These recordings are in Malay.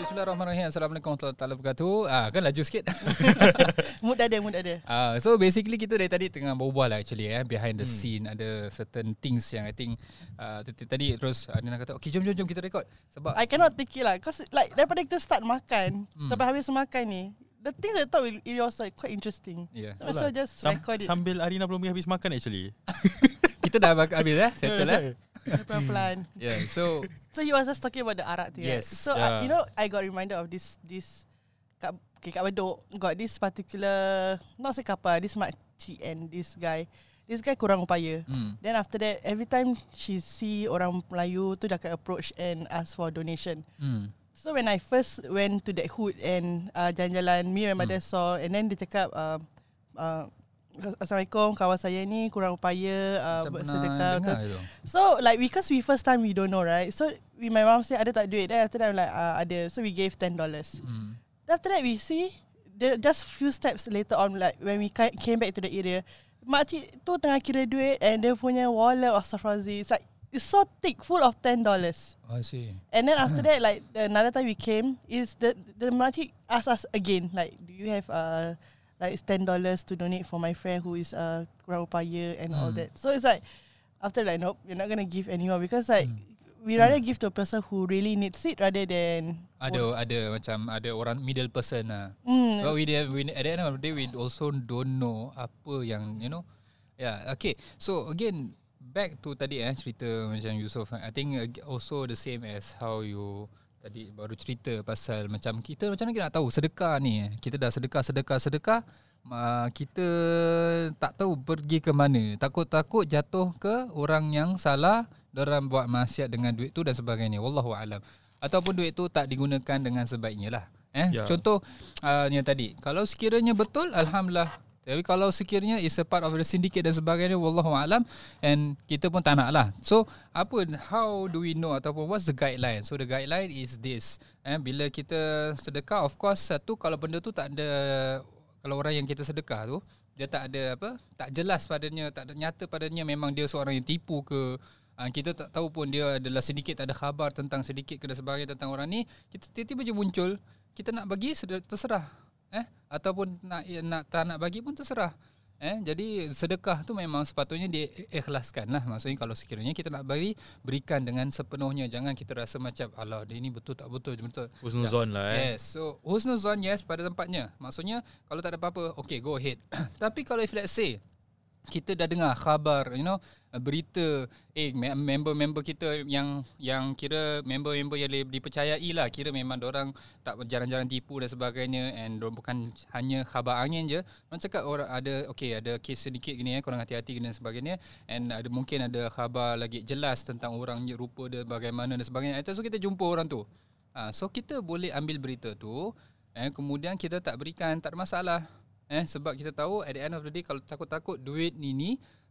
Bismillahirrahmanirrahim. Assalamualaikum warahmatullahi wabarakatuh. Ah, kan laju sikit. mood ada, mood ada. Ah, so basically kita dari tadi tengah berbual lah actually eh behind the hmm. scene ada certain things yang I think uh, tadi terus Adina kata okay jom jom jom kita record sebab I cannot take it lah cause like daripada kita start makan hmm. sampai habis makan ni the things I thought it was like quite interesting. Yeah. So, so just Sam- record it. Sambil Arina belum habis makan actually. kita dah habis eh settle eh. Pelan-pelan. Yeah. So so you was just talking about the arak thing. Yes. Right? So yeah. uh, you know I got reminded of this this kat okay, kat Bedok got this particular not say couple this makcik and this guy. This guy kurang upaya. Mm. Then after that every time she see orang Melayu tu dah akan approach and ask for donation. Mm. So when I first went to that hood and uh, jalan-jalan me and my mother mm. saw and then dia cakap uh, uh, Assalamualaikum kawan saya ni kurang upaya uh, sedekah So like because we first time we don't know right? So we my mom say ada tak duit? Then after that I'm like uh, ada. So we gave $10 mm. After that we see the, Just few steps later on like When we came back to the area Makcik tu tengah kira duit And dia punya wallet Astaghfirullahaladzim It's like It's so thick Full of $10 oh, I see. And then after that Like another time we came Is the the makcik ask us again Like do you have a uh, like it's ten dollars to donate for my friend who is a uh, kurang upaya and mm. all hmm. that. So it's like after like nope, you're not gonna give anymore because like mm. we rather mm. give to a person who really needs it rather than ada ada macam ada orang middle person lah. Mm. But we, we at the end of the day we also don't know apa yang you know. Yeah, okay. So again back to tadi eh cerita macam Yusof. I think also the same as how you Tadi baru cerita pasal macam kita macam mana kita nak tahu sedekah ni. Kita dah sedekah, sedekah, sedekah. Kita tak tahu pergi ke mana. Takut-takut jatuh ke orang yang salah. Diorang buat maksiat dengan duit tu dan sebagainya. Wallahualam. Ataupun duit tu tak digunakan dengan sebaiknya lah. Eh? Ya. Contoh uh, yang tadi. Kalau sekiranya betul, Alhamdulillah tapi kalau sekiranya is a part of the syndicate dan sebagainya wallahu alam and kita pun tak nak lah. So apa how do we know ataupun what's the guideline? So the guideline is this. Eh bila kita sedekah of course satu kalau benda tu tak ada kalau orang yang kita sedekah tu dia tak ada apa tak jelas padanya tak ada nyata padanya memang dia seorang yang tipu ke uh, kita tak tahu pun dia adalah sedikit tak ada khabar tentang sedikit ke dan sebagainya tentang orang ni kita tiba-tiba je muncul kita nak bagi terserah eh ataupun nak nak tak nak bagi pun terserah. Eh jadi sedekah tu memang sepatutnya diikhlaskan lah maksudnya kalau sekiranya kita nak bagi berikan dengan sepenuhnya. Jangan kita rasa macam Allah dia ini betul tak betul. Betul husnuzon lah eh. Yes so husnuzon yes pada tempatnya. Maksudnya kalau tak ada apa-apa okay go ahead. Tapi kalau if let's say kita dah dengar khabar you know berita eh member-member kita yang yang kira member-member yang dipercayai lah. Kira memang orang tak jarang-jarang tipu dan sebagainya and bukan hanya khabar angin je. Orang cakap orang ada okey ada kes sedikit gini eh korang hati-hati dan sebagainya and ada mungkin ada khabar lagi jelas tentang orang rupa dia bagaimana dan sebagainya. So kita jumpa orang tu. Ha, so kita boleh ambil berita tu eh kemudian kita tak berikan tak ada masalah eh sebab kita tahu at the end of the day kalau takut-takut duit ni ni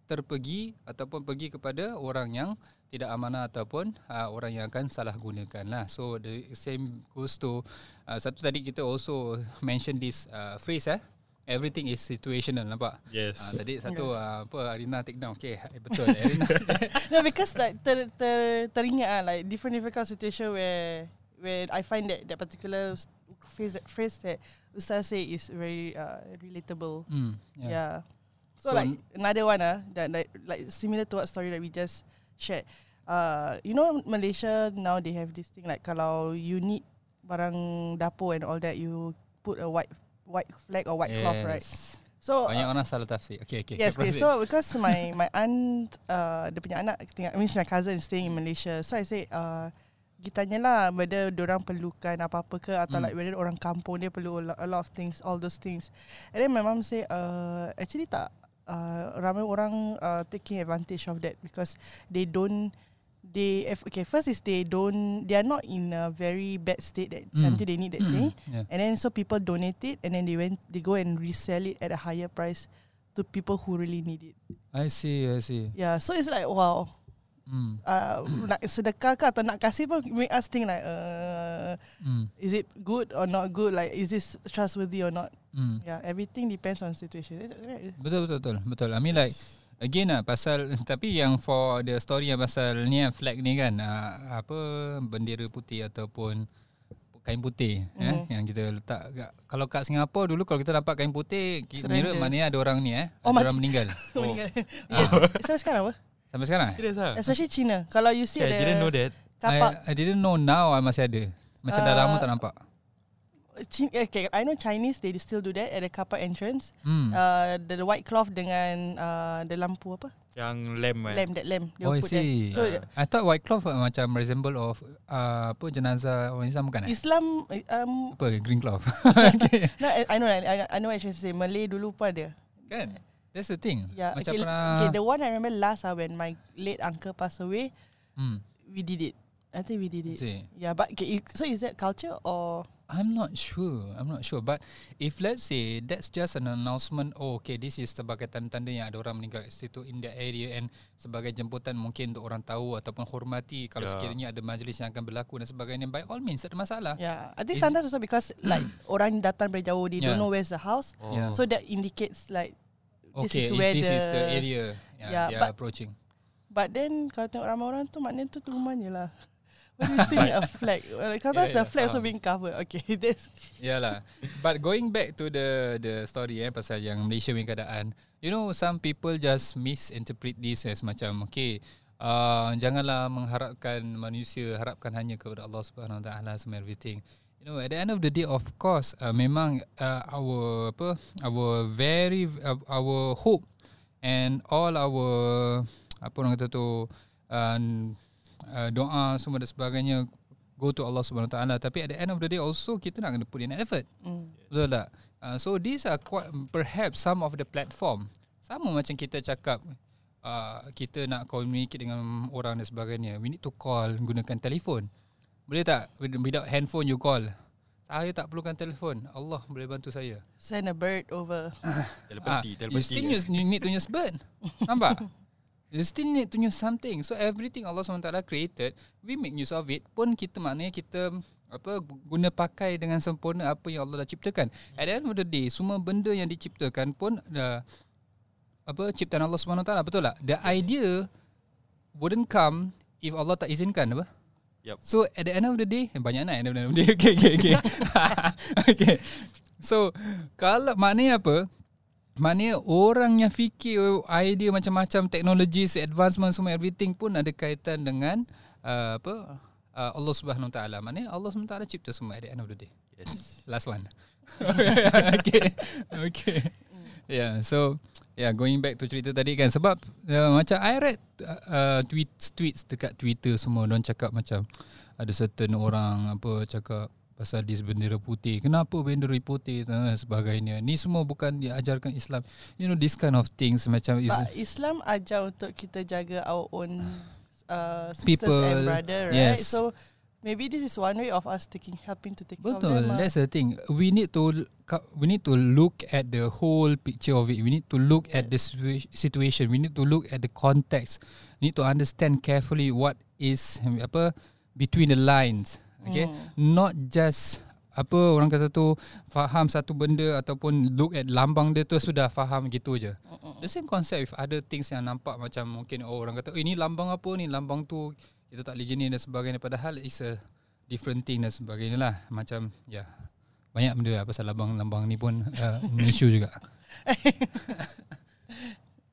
terpergi ataupun pergi kepada orang yang tidak amanah ataupun uh, orang yang akan salah gunakan lah. So the same goes to uh, satu tadi kita also mention this uh, phrase eh everything is situational nampak. Yes. Uh, tadi satu yeah. uh, apa Arina take down. Okay betul Arina. no because like ter, ter, teringat ah like different different kind of situation where where I find that that particular phrase phrase that Ustaz say is very uh, relatable. Mm, yeah. yeah. So, so like another one ah uh, that like, like similar to what story that we just shared. Uh, you know Malaysia now they have this thing like kalau you need barang dapur and all that you put a white white flag or white yes. cloth right. So banyak uh, orang salah tafsir. Okay okay. Yes, okay. So because my my aunt uh, dia punya anak tinggal, I mean my cousin staying in Malaysia. So I say uh, kita tanyalah whether orang perlukan apa-apa ke atau mm. like whether orang kampung dia perlu a lot of things all those things and then my mom say uh, actually tak uh, ramai orang uh, taking advantage of that because they don't they okay first is they don't they are not in a very bad state that mm. until they need that mm. thing yeah. and then so people donate it and then they went they go and resell it at a higher price to people who really need it i see i see yeah so it's like wow Hmm. Uh, nak sedekah ke atau nak kasih pun make us think like uh, mm. is it good or not good like is this trustworthy or not mm. yeah everything depends on situation betul betul betul betul I mean like again lah pasal tapi yang for the story yang pasal ni flag ni kan uh, apa bendera putih ataupun kain putih mm. eh yang kita letak kat, kalau kat Singapura dulu kalau kita nampak kain putih kira maknanya ada orang ni eh Oh, ada mati. orang meninggal. Oh. yeah. Sampai sekarang apa? Sampai sekarang. eh? Serius lah. Especially China. Kalau you see Okay, I the didn't know that. kapak I, I didn't know now I masih ada. Macam dah Ah. lama tak nampak. Chin, okay, I know Chinese they still do that at the car park entrance. Hmm. Uh, the, the white cloth dengan uh, the lampu apa? Yang lamp kan. Lamp that lamp. They Oh, I see. So I thought white cloth uh, macam resemble of uh, apa jenazah orang Islam bukan eh? Islam um Apa green cloth. okay. no, I, I know I, I know what you say. Malay dulu pun ada. Kan? That's the thing. Yeah. Macam okay, pernah okay, the one I remember last uh, when my late uncle passed away, hmm. we did it. I think we did it. See. Yeah, but okay, so is that culture or I'm not sure. I'm not sure. But if let's say that's just an announcement, oh okay, this is sebagai tanda-tanda yang ada orang meninggal kat situ in that area and sebagai jemputan mungkin untuk orang tahu ataupun hormati kalau Yeah. sekiranya ada majlis yang akan berlaku dan sebagainya. By all means, tak ada masalah. yeah? I think Is- sometimes also because like orang datang dari jauh, they Yeah. don't know where's the house, Oh. Yeah. so that indicates like this Okay, is if where this the, is the area yang Yeah, they are but- approaching. But then kalau tengok ramai orang tu maknanya tu tu rumahnya lah. But you still need a flag. Sometimes Yeah, the yeah, flag also faham. being covered. Okay, that's Yalah. But going back to the the story eh pasal yang Malaysia punya keadaan, you know some people just misinterpret this as macam okay, uh, janganlah mengharapkan manusia harapkan hanya kepada Allah Subhanahu Wa Taala semua everything. You know at the end of the day of course uh, memang uh, our apa our very uh, our hope and all our apa orang kata tu uh, uh, doa semua dan sebagainya go to Allah Subhanahu Taala. Tapi at the end of the day also kita nak kena put in effort. Mm. betul tak? Uh, so these are quite perhaps some of the platform. Sama macam kita cakap uh, kita nak communicate dengan orang dan sebagainya. We need to call gunakan telefon boleh tak without handphone you call saya tak perlukan telefon Allah boleh bantu saya send a bird over. Telepati, Ah, you still use, you need to use bird. Nampak? You still need to use something. So everything Allah SWT created, we make use of it. Pun kita maknanya kita apa guna pakai dengan sempurna apa yang Allah dah ciptakan. At the end of the day, semua benda yang diciptakan pun uh, apa ciptaan Allah SWT betul tak? The idea wouldn't come if Allah tak izinkan apa? Yup. So at the end of the day eh, banyak nak end of the day. Okay, okay, okay. okay. So kalau maknanya apa? Maknanya orang yang fikir idea macam-macam teknologi, advancement semua everything pun ada kaitan dengan uh, apa? Uh, Allah Subhanahu Wa Taala. Maknanya Allah Subhanahu Taala cipta semua at the end of the day. Yes. Last one. okay. Okay. Yeah, so yeah, going back to cerita tadi kan sebab uh, macam I read uh, uh, tweets tweets dekat Twitter semua orang cakap macam ada certain orang apa cakap pasal dis bendera putih. Kenapa bendera putih dan sebagainya. Ni semua bukan diajarkan Islam. You know this kind of things macam is Islam ajar untuk kita jaga our own uh, sisters People, and brother, right? yes. So maybe this is one way of us taking helping to take care of Betul. them. ah. That's the thing. We need to we need to look at the whole picture of it. We need to look at the situa- situation. We need to look at the context. We need to understand carefully what is apa between the lines. Okay, not just apa orang kata tu faham satu benda ataupun look at lambang dia tu sudah faham gitu je. The same concept with other things yang nampak macam mungkin oh orang kata eh, ini lambang apa ni lambang tu itu tak boleh gini dan sebagainya padahal it's a different thing dan sebagainya lah macam ya yeah, banyak benda lah pasal lambang-lambang ni pun uh, isu juga.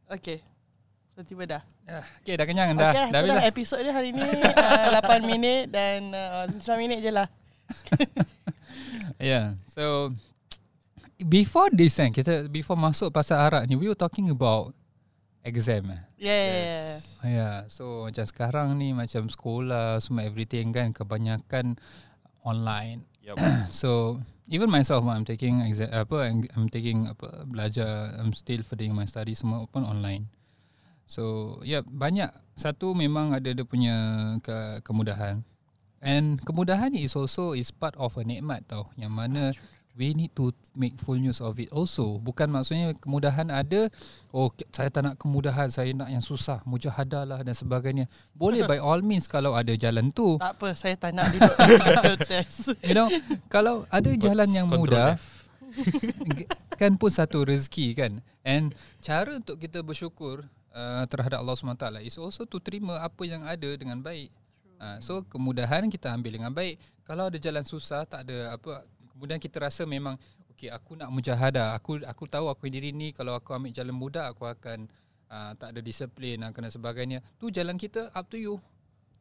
Okay. So tiba dah. Uh, okay dah kenyang dah. okay, dah lah, dah habis itulah lah. episod dia hari ni uh, 8 minit dan uh, 9 minit je lah. Yeah. So before this kan kita before masuk pasal arak ni we were talking about exam. eh. Yeah. Ya, yeah, so macam sekarang ni macam sekolah semua everything kan kebanyakan online. Yup. So even myself I'm taking exam apa I'm, I'm taking apa belajar I'm still furthering my study semua pun online. So yeah banyak satu memang ada dia punya ke, kemudahan. And kemudahan ni is also is part of a nikmat tau yang mana we need to make full use of it also. Bukan maksudnya kemudahan ada oh saya tak nak kemudahan saya nak yang susah mujahadah lah dan sebagainya. Boleh by all means kalau ada jalan tu. Tak apa, saya tak nak duduk test. You know kalau ada jalan yang mudah kan pun satu rezeki kan and cara untuk kita bersyukur uh, terhadap Allah SWT is also to terima apa yang ada dengan baik Uh, so kemudahan kita ambil dengan baik. Kalau ada jalan susah, tak ada apa. Kemudian kita rasa memang okay, aku nak mujahadah. Aku aku tahu aku diri ni kalau aku ambil jalan mudah aku akan uh, tak ada disiplin dan sebagainya. Tu jalan kita up to you.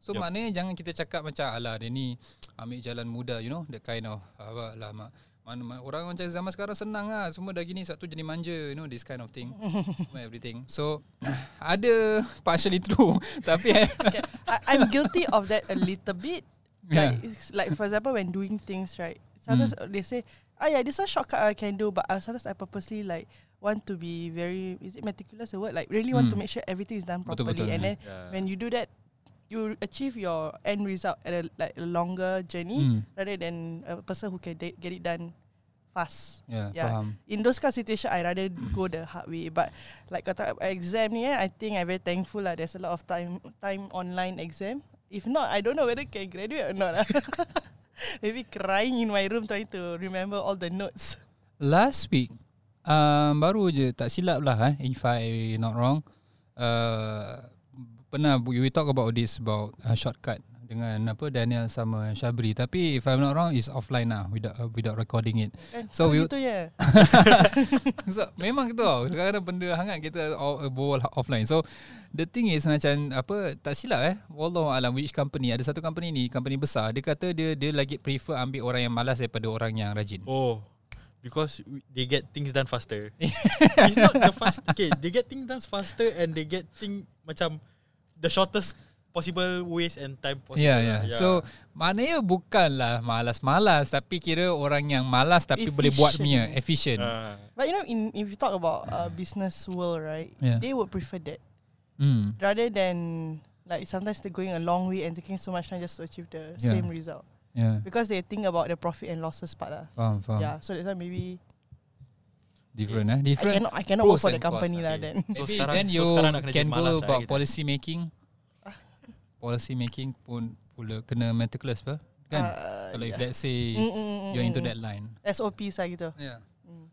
So yep. maknanya jangan kita cakap macam alah dia ni ambil jalan mudah you know that kind of apa lah mak mana orang macam zaman sekarang senang lah semua dah gini satu jadi manja you know this kind of thing semua everything so ada partially true tapi okay. I'm guilty of that a little bit yeah. like like for example when doing things right sometimes mm. they say ah yeah this is a shortcut I can do but uh, sometimes I purposely like want to be very is it meticulous or what like really want mm. to make sure everything is done properly betul, betul. and then yeah. when you do that you achieve your end result at a like a longer journey mm. rather than a person who can get it done fast. Yeah, yeah. Faham. In those kind of situation, I rather go the hard way. But like kata exam ni, eh, I think I very thankful lah. There's a lot of time time online exam. If not, I don't know whether can graduate or not. Maybe crying in my room trying to remember all the notes. Last week, um, baru je tak silap lah eh, if I not wrong. Uh, pernah we talk about this about uh, shortcut dengan apa Daniel sama Shabri tapi if I'm not wrong is offline lah without uh, without recording it. Eh, so we gitu ya. so memang gitu tau. Sekarang benda hangat kita all, offline. So the thing is macam apa tak silap eh. Wallahu alam which company ada satu company ni company besar dia kata dia dia lagi prefer ambil orang yang malas daripada orang yang rajin. Oh. Because they get things done faster. It's not the fast. Okay, they get things done faster and they get thing macam the shortest possible ways and time possible. Yeah, yeah. yeah. So, maknanya bukanlah malas-malas tapi kira orang yang malas tapi efficient. boleh buat punya efficient. Uh. But you know in if you talk about uh, business world, right? Yeah. They would prefer that. Mm. Rather than like sometimes they're going a long way and taking so much time just to achieve the yeah. same result. Yeah. Because they think about the profit and losses part lah. Faham, faham. Yeah, so that's why maybe different eh different I cannot I cannot work for the company lah okay. then so sekarang, then you so can go lah about policy making. Policy making pun pula kena meticulous apa kan uh, kalau yeah. if let's say mm, mm, mm, you're into mm. that line SOP sah gitu yeah mm.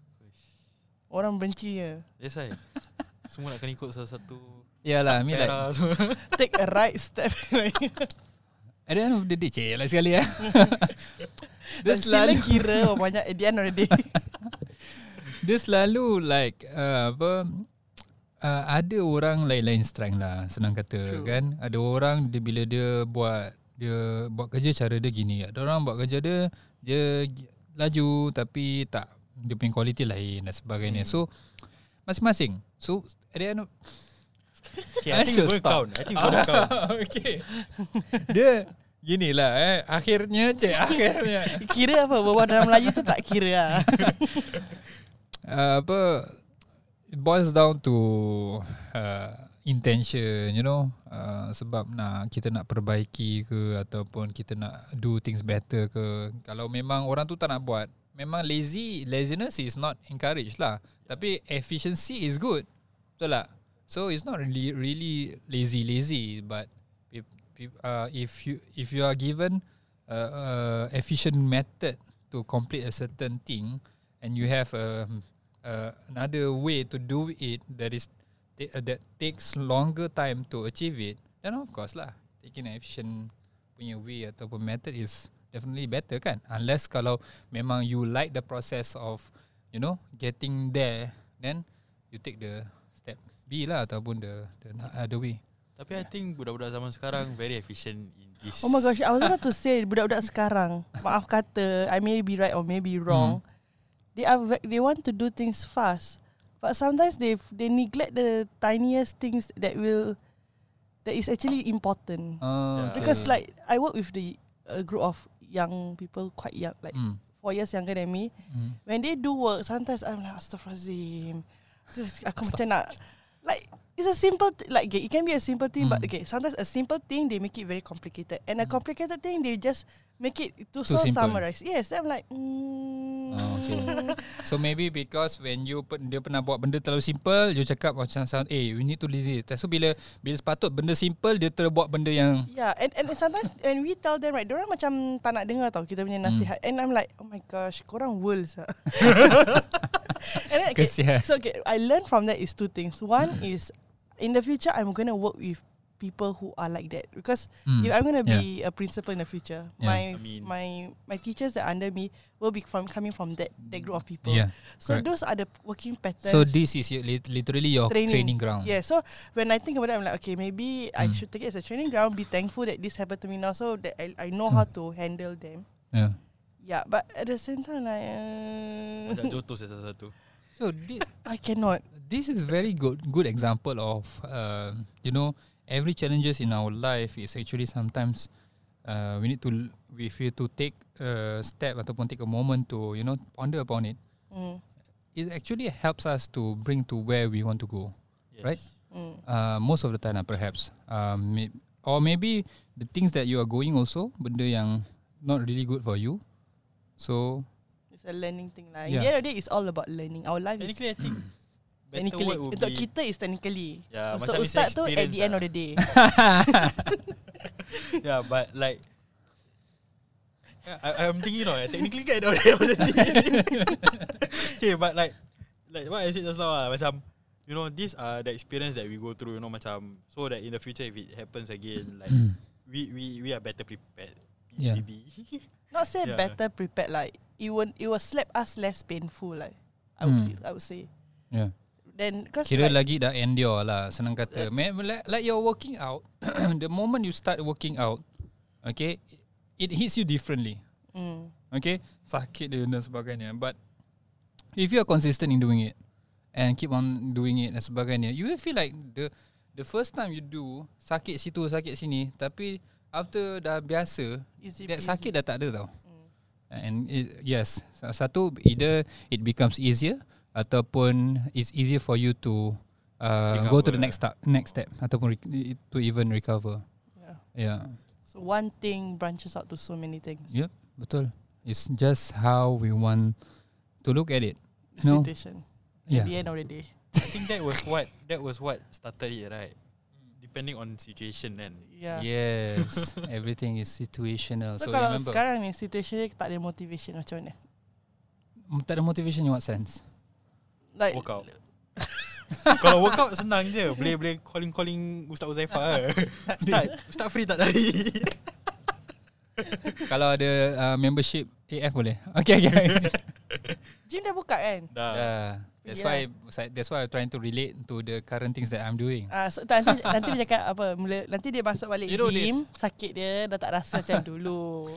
orang benci ya yes I semua nak kena ikut salah satu Yalah, I mean like take a right step. At the end of the day, cik, lah sekali ya. Dia selalu kira banyak at the end of the day dia selalu like uh, apa uh, ada orang lain-lain strength lah senang kata True. kan? Ada orang dia bila dia buat dia buat kerja cara dia gini. Ada orang buat kerja dia dia laju tapi tak dia punya quality lain dan sebagainya. Hmm. so masing-masing. So at the end of okay, I, I think we'll count. I think count. Okay. Dia Gini lah eh. Akhirnya cik Akhirnya. Kira apa Bawa dalam Melayu tu tak kira lah. Uh, apa it boils down to uh, intention you know. Uh, sebab nak kita nak perbaiki ke ataupun kita nak do things better ke. Kalau memang orang tu tak nak buat memang lazy laziness is not encouraged lah. Tapi efficiency is good. Betul tak? So it's not really really lazy lazy. But if uh, if you if you are given a, a efficient method to complete a certain thing and you have a uh, another way to do it that is t- uh, that takes longer time to achieve it, then of course lah, taking an efficient punya way ataupun method is definitely better kan. Unless kalau memang you like the process of you know getting there, then you take the step B lah ataupun the the other way. Tapi I think budak-budak zaman sekarang very efficient in this. Oh my gosh, I was about to say budak-budak sekarang. Maaf kata, I may be right or may be wrong. Hmm they are they want to do things fast, but sometimes they they neglect the tiniest things that will that is actually important. Oh, okay. Because like I work with the a group of young people, quite young, like mm. four years younger than me. Mm. When they do work, sometimes I'm like, Astaghfirullahaladzim. Aku macam nak like it's a simple th- like okay, it can be a simple thing, mm. but okay, sometimes a simple thing they make it very complicated, and a hmm. complicated thing they just make it to so summarize. Yes, I'm like. Mm. Oh, okay. so maybe because when you put, dia pernah buat benda terlalu simple, you cakap macam sound, eh, we need to lazy. So bila bila sepatut benda simple, dia terbuat benda yang. Yeah, and and sometimes when we tell them right, orang macam tak nak dengar tau kita punya hmm. nasihat, mm. and I'm like, oh my gosh, korang worlds. and then, okay, so okay, I learned from that is two things. One is in the future I'm going to work with people who are like that because Mm. if I'm gonna Yeah. be a principal in the future, Yeah. my I mean- my my teachers that are under me will be from coming from that that group of people. Yeah. So correct. those are the working patterns. So this is your, lit- literally your training, ground. Yeah. So when I think about it, I'm like, okay, maybe I Mm. should take it as a training ground. Be thankful that this happened to me now, so that I I know how to handle them. Yeah. Yeah, but at the same time, like, uh, Macam jotos satu-satu. So thi- I cannot. this is very good good example of uh, you know every challenges in our life is actually sometimes uh, we need to l- if you to take a step ataupun take a moment to you know ponder upon it Mm, it actually helps us to bring to where we want to go Yes. Right? mm, uh, most of the time lah, perhaps um, may, or maybe the things that you are going also benda yang not really good for you so it's a learning thing lah. In Yeah. the end of the day, it's all about learning. Our life is Technically I think technically word would untuk be kita is technically. Ya, Untuk macam ustaz tu at the end lah. of the day. Yeah, but like yeah, I, I'm thinking, you know, technically kan dah ada Okay, but like like what I said just now lah, macam you know, these are the experience that we go through, you know, macam so that in the future if it happens again, like we we we are better prepared. Yeah. Maybe. Not say Yeah. better prepared like it will it will slap us less painful like I would Mm. feel, I would say. yeah Then because Kira like, lagi dah endure lah Senang kata Ma- like, like you're working out The moment you start working out Okay It hits you differently mm, Okay Sakit dia dan sebagainya But If you are consistent in doing it And keep on doing it dan sebagainya You will feel like The the first time you do Sakit situ sakit sini Tapi After dah biasa easy That peasy. sakit dah tak ada tau. And it, yes, satu either it becomes easier ataupun it's easier for you to uh, go to the next step, next step ataupun re- to even recover. Yeah. Yeah, So one thing branches out to so many things. Yep. betul. It's just how we want to look at it. The No. Situation. Yeah, At the end of the day. I think that was what that was what started it, right? Depending on situation then. Yeah. yes, everything is situational. So, So, kalau remember, sekarang ni situation dia tak ada motivation macam mana? tak ada motivation in what sense? Like Workout. Kalau workout senang je Boleh boleh calling-calling Ustaz Uzaifah Ustaz Ustaz free tak dari Kalau ada uh, membership AF boleh. Okay, okay. gym dah buka kan? Dah Yeah. That's Yeah. why that's why I'm trying to relate to the current things that I'm doing. Ah, so, tak, nanti nanti dia cakap apa? Mula nanti dia masuk balik You know gym, sakit dia dah tak rasa macam dulu.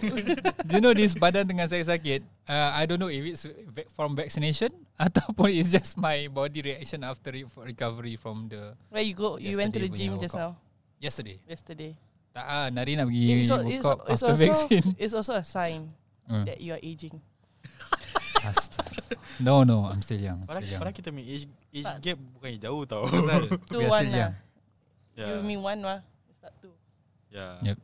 Do you know this badan tengah sakit-sakit? Uh, I don't know if it's from vaccination ataupun it's just my body reaction after re- recovery from the Where you go? You went to the gym just now. yesterday. Yesterday. Tak ah, nari nak pergi It's, so, it's, it's after also vaccine. it's also a sign Hmm. that you are aging. Astaga. No, no, I'm still young. Padahal, Still young. padahal kita punya age, age gap bukannya jauh tau Pasal Two, we are one lah. yeah. You mean one lah? Start two. yeah. Yep.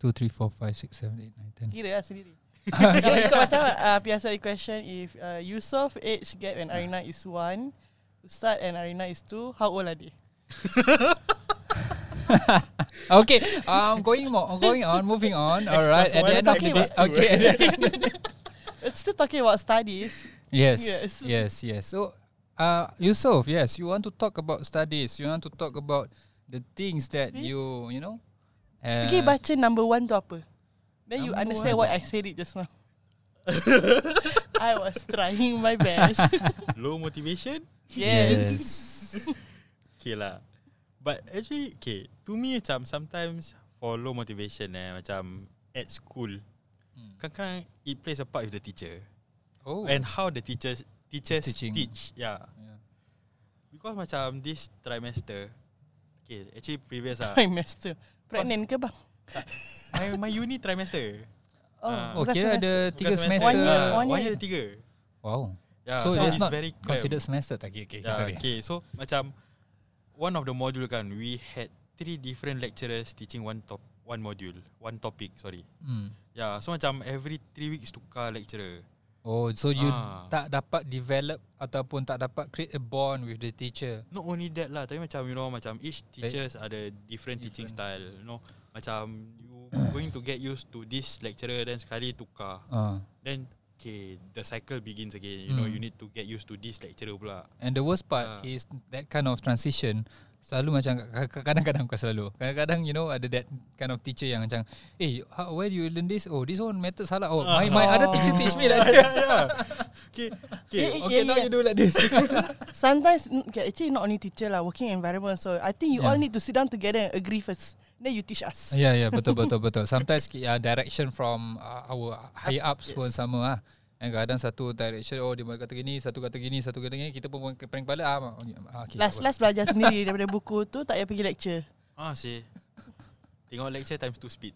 Two, three, four, five, six, seven, eight, nine, ten. Kira lah sendiri. Kalau ikut macam uh, biasa question if uh, Yusof age gap and Arina is one, Ustaz and Arina is two, how old are they? Okay, um, going more, going on, moving on. All right. At the end of the okay. It's still talking about studies. Yes, Yes. yes, yes. So, uh, Yusof, yes, you want to talk about studies. You want to talk about the things that See? you, you know. Uh, Okay, baca number one tu apa? Then you understand one. what I said it just now. I was trying my best. Low motivation yes. yes. Okay lah But actually Okay To me macam Sometimes For low motivation eh Macam At school Hmm. Kadang-kadang It plays a part with the teacher Oh. And how the teachers Teachers teaching. teach Yeah Yeah. Because macam This trimester Okay actually previous lah Trimester. Pregnant ke bang? my, my uni trimester Oh, Ah. Oh, kira semester. ada tiga semester. One year, Ah, one One year. year ada tiga Wow. yeah, so that's it's not very considered semester tak? Okay, okay. Yeah, sorry. okay. So macam one of the module kan, we had three different lecturers teaching one top one module, one topic. Sorry. Hmm. Yeah, so macam every three weeks tukar lecturer. Oh, so you Ah. tak dapat develop ataupun tak dapat create a bond with the teacher. Not only that lah, tapi macam you know macam each teachers ada different, teaching Different. style. You know, macam you going to get used to this lecturer then sekali tukar. Uh. Then okay, the cycle begins again. You know, Hmm. you need to get used to this lecturer pula. And the worst part Ah. is that kind of transition Selalu macam kadang-kadang bukan selalu. Kadang-kadang you know ada that kind of teacher yang macam, "Eh, how, where do you learn this? Oh, this one method salah. Oh, my my other teacher teach me like this." okay, okay. Eh, okay, Yeah, now yeah. you do like this. Sometimes okay, actually not only teacher lah, working environment. So I think you Yeah. all need to sit down together and agree first. Then you teach us. Ya, ya, betul, betul, betul. Sometimes uh, direction from uh, our higher ups pun Yes. sama ah. And kadang satu direction, oh dia kata gini, satu kata gini, satu kata gini, kita pun pening kepala ah. ah, Okay, Last last belajar sendiri daripada buku tu tak payah pergi lecture. Ah, sih. Tengok lecture times two speed.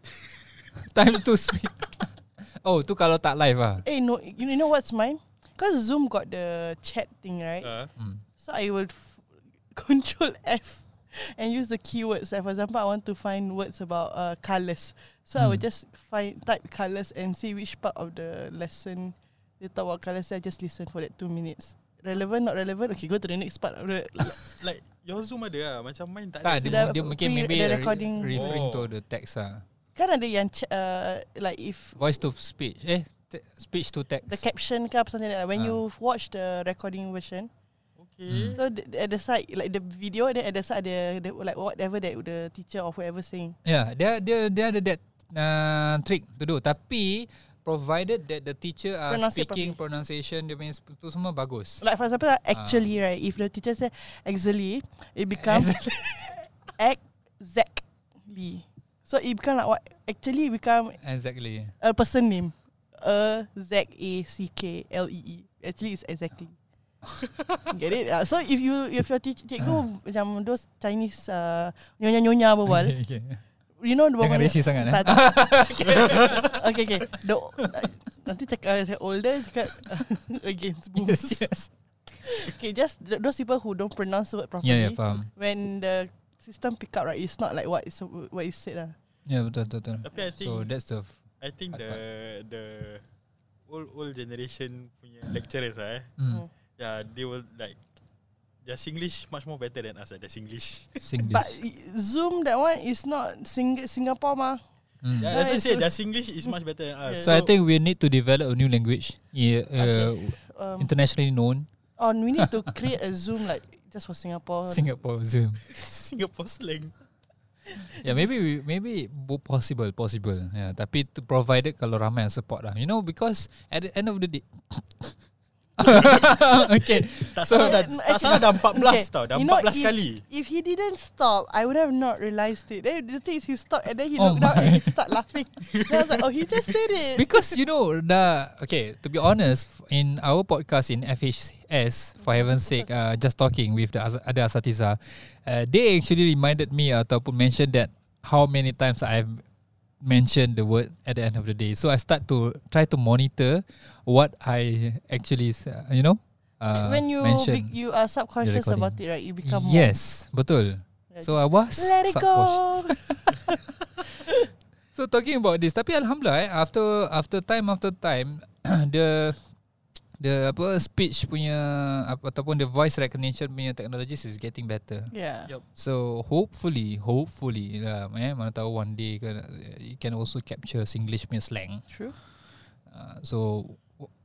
Time to speak. oh, tu kalau tak live ah. Eh no, you know what's mine? Cause Zoom got the chat thing right. Uh, Hmm. So I will f- control F and use the keywords. Like for example, I want to find words about uh, colors. So I will Hmm. just find type colors and see which part of the lesson they talk about colors. I just listen for that two minutes. Relevant, not relevant. Okay, go to the next part. like your Zoom ada lah. Macam main tak Tak, ada. dia, Dah dia mungkin maybe the re- recording. referring to Oh. the text ah. Kan ada yang ch- uh, like if Voice to speech. Eh, te- speech to text. the caption ke apa something like that. When Ah. you watch the recording version, Okay. so the, at the side like the video, then at the side ada the, like whatever that the teacher or whoever saying. Ya, dia dia dia ada that uh, trick to do. Tapi provided that the teacher are Pronounce speaking pronunciation dia punya tu semua bagus. Like for example, Ah. actually right, if the teacher say actually, it becomes exactly. So it become like what? Actually, become Exactly. a person name. A Z A C K L E E. Actually, it's exactly. Get it? Uh, so if you if your teacher cikgu macam those Chinese uh, nyonya nyonya berbual, Okay, okay. You know the Jangan racist sangat eh. Tak, tak. okay, okay. The, nanti cakap saya older cakap against boomers. Yes, yes. Okay, just th- those people who don't pronounce the word properly. Ya, ya, faham. When the system pick up, right, it's not like what is what is said lah. Ya, betul, betul, betul. Tapi I think So that's the I think the the old old generation punya lecturers ah eh. mm, Yeah, they will like their Singlish much more better than us. ah, Their Singlish. Singlish. But Zoom that one is not Sing- Singapore mah. Mm. Yeah, that's what I say. so- Their Singlish is much better than us. Yeah. So, I think we need to develop a new language, yeah, uh, Um, internationally known or we need to create a Zoom like just for Singapore. Singapore Zoom. Singapore slang. Yeah, maybe we, maybe possible, possible. Yeah, tapi to provided kalau ramai yang support lah. You know, because at the end of the day. okay, Tak So- salah dah, tak salah dah 14 Okay, tau. Dah you know, 14 if- kali. If he didn't stop, I would have not realized it. Then the thing is, he stopped and then he Oh looked down my. and he start laughing. then I was like, oh, he just said it. because you know the okay. To be honest, in our podcast in FHS, for heaven's sake, uh, just talking with the other asatiza, uh, they actually reminded me ataupun mentioned that how many times I've mentioned the word at the end of the day. So I start to try to monitor what I actually, uh, you know, uh, when you mention. be, you are subconscious about it, right? You become more. yes, betul. Yeah, So I was let it go. So talking about this, tapi alhamdulillah eh, after after time after time the the apa speech punya apa, ataupun the voice recognition punya technologies is getting better. Yeah. Yup. So hopefully, hopefully lah, eh, mana tahu one day kan, it can also capture Singlish punya slang. True. Uh, so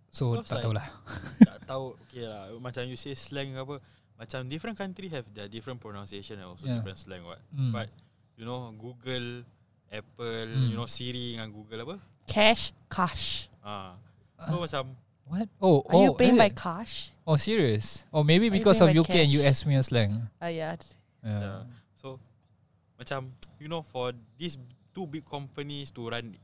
so Because tak like- tahulah. tak tahu okay lah macam you say slang apa macam different country have their different pronunciation and also Yeah. different slang what Mm. but you know Google Apple Mm. you know Siri dengan Google apa Cash, cash. ah so macam What? Oh, Are oh, you paying by it? cash? Oh, serious? Or maybe Are because of UK and cash? US punya slang. Ah, yeah. Yeah. yeah. so macam you know for these two big companies to run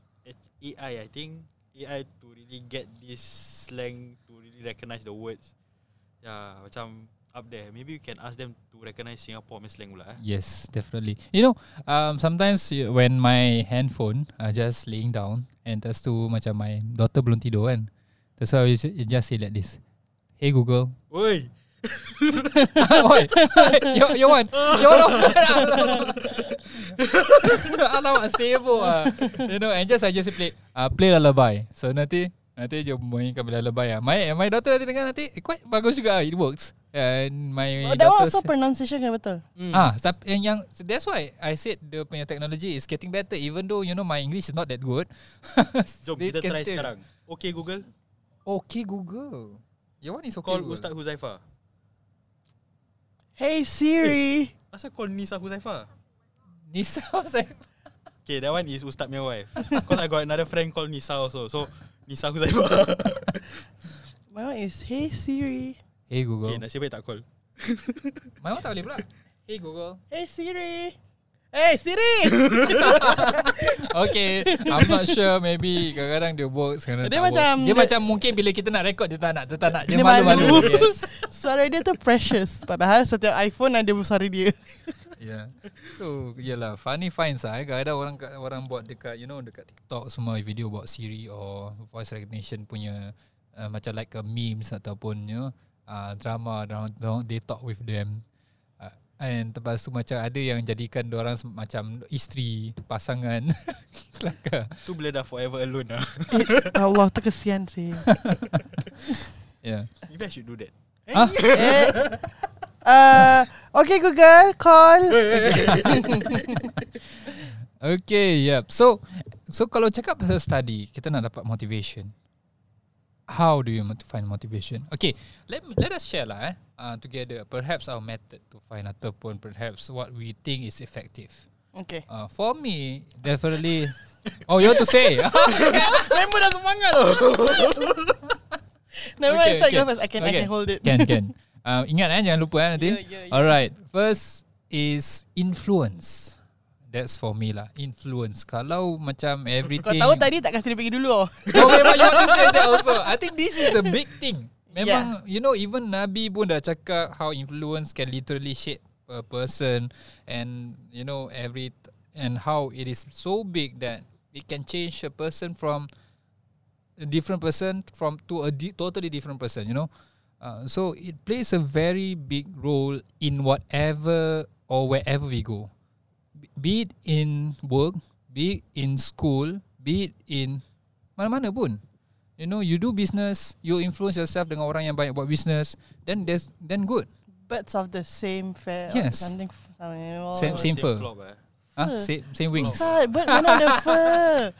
AI I think AI to really get this slang to really recognize the words yeah macam up there maybe you can ask them to recognize Singapore punya slang pula eh Yes, definitely. You know, um, sometimes when my handphone uh, just laying down and terus tu macam my daughter belum tidur kan. I just, you just say like this. Hey Google. Oi Oi, you you want? You want? Alamak sibuk ah. You know, and just I just play uh, play lullaby. So nanti nanti dia mainkan lullaby ah. My my daughter nanti dengar nanti eh, quite bagus juga. ah, It works. And my Oh, that one daughter also pronunciation kan betul? Ah, sap- yang yang that's why I said the punya technology is getting better even though you know my English is not that good. Jom kita try still- sekarang Okay Google Okay Google. Your one is okay. Call Google. Ustaz Huzaifa Hey Siri. Asal call Nisa Huzaifa? Nisa saya. Okay, that one is Ustaz punya wife. Cause I got another friend called Nisa also. So, Nisa Huzaifa. My one is Hey Siri. Hey Google. okay, nasib baik tak call. My one tak boleh pula. Hey Google. Hey Siri. Hey Siri. Okay I'm not sure Maybe kadang-kadang dia works kadang Dia macam- works. Dia, dia- macam mungkin Bila kita nak record Dia tak nak Dia tak nak Dia, Dia malu-malu malu. Yes Suara dia tu precious. Padahal setiap iPhone ada suara dia. Yeah. So Yelah Funny finds lah eh. Kadang-kadang orang Orang buat dekat You know dekat TikTok Semua video buat Siri Or voice recognition punya uh, Macam like a memes Ataupun you know uh, Drama They talk with them And lepas tu macam Ada yang jadikan orang Macam isteri Pasangan Kelakar Tu bila dah forever alone lah. Allah tu kesian sih. Yeah Maybe I should do that. Ah, eh, uh, okay Google call. Okay, yep. So, so kalau cakap pasal study, kita nak dapat motivation. How do you find motivation? Okay, let me, let us share lah eh, uh, together. Perhaps our method to find ataupun perhaps what we think is effective. Okay. Uh, for me, definitely. oh, you want to say? Member dah semangat tu. Never Okay, mind, start okay. go first. I can I Okay. can hold it. can can. Uh, ingat eh, jangan lupa eh nanti. Yeah, yeah, yeah. Alright, first is influence. That's for me lah. Influence. Kalau macam Kau everything. tahu tadi tak kasi dia pergi dulu oh. Memang you want to say that also I think this is the big thing Memang you know even Nabi pun dah cakap How influence can literally shape a person And you know every And how it is so big that It can change a person from A different person From to a di- totally different person You know uh, So it plays a very big role In whatever Or wherever we go Be it in work Be it in school Be it in mana-mana pun. You know, you do business, you influence yourself dengan orang yang banyak buat business, then there's then good. Birds of the same fair. Yes. Something. something. Same- same fur. Flop, eh. Ah, same same wings. Start, bird mana ada fur?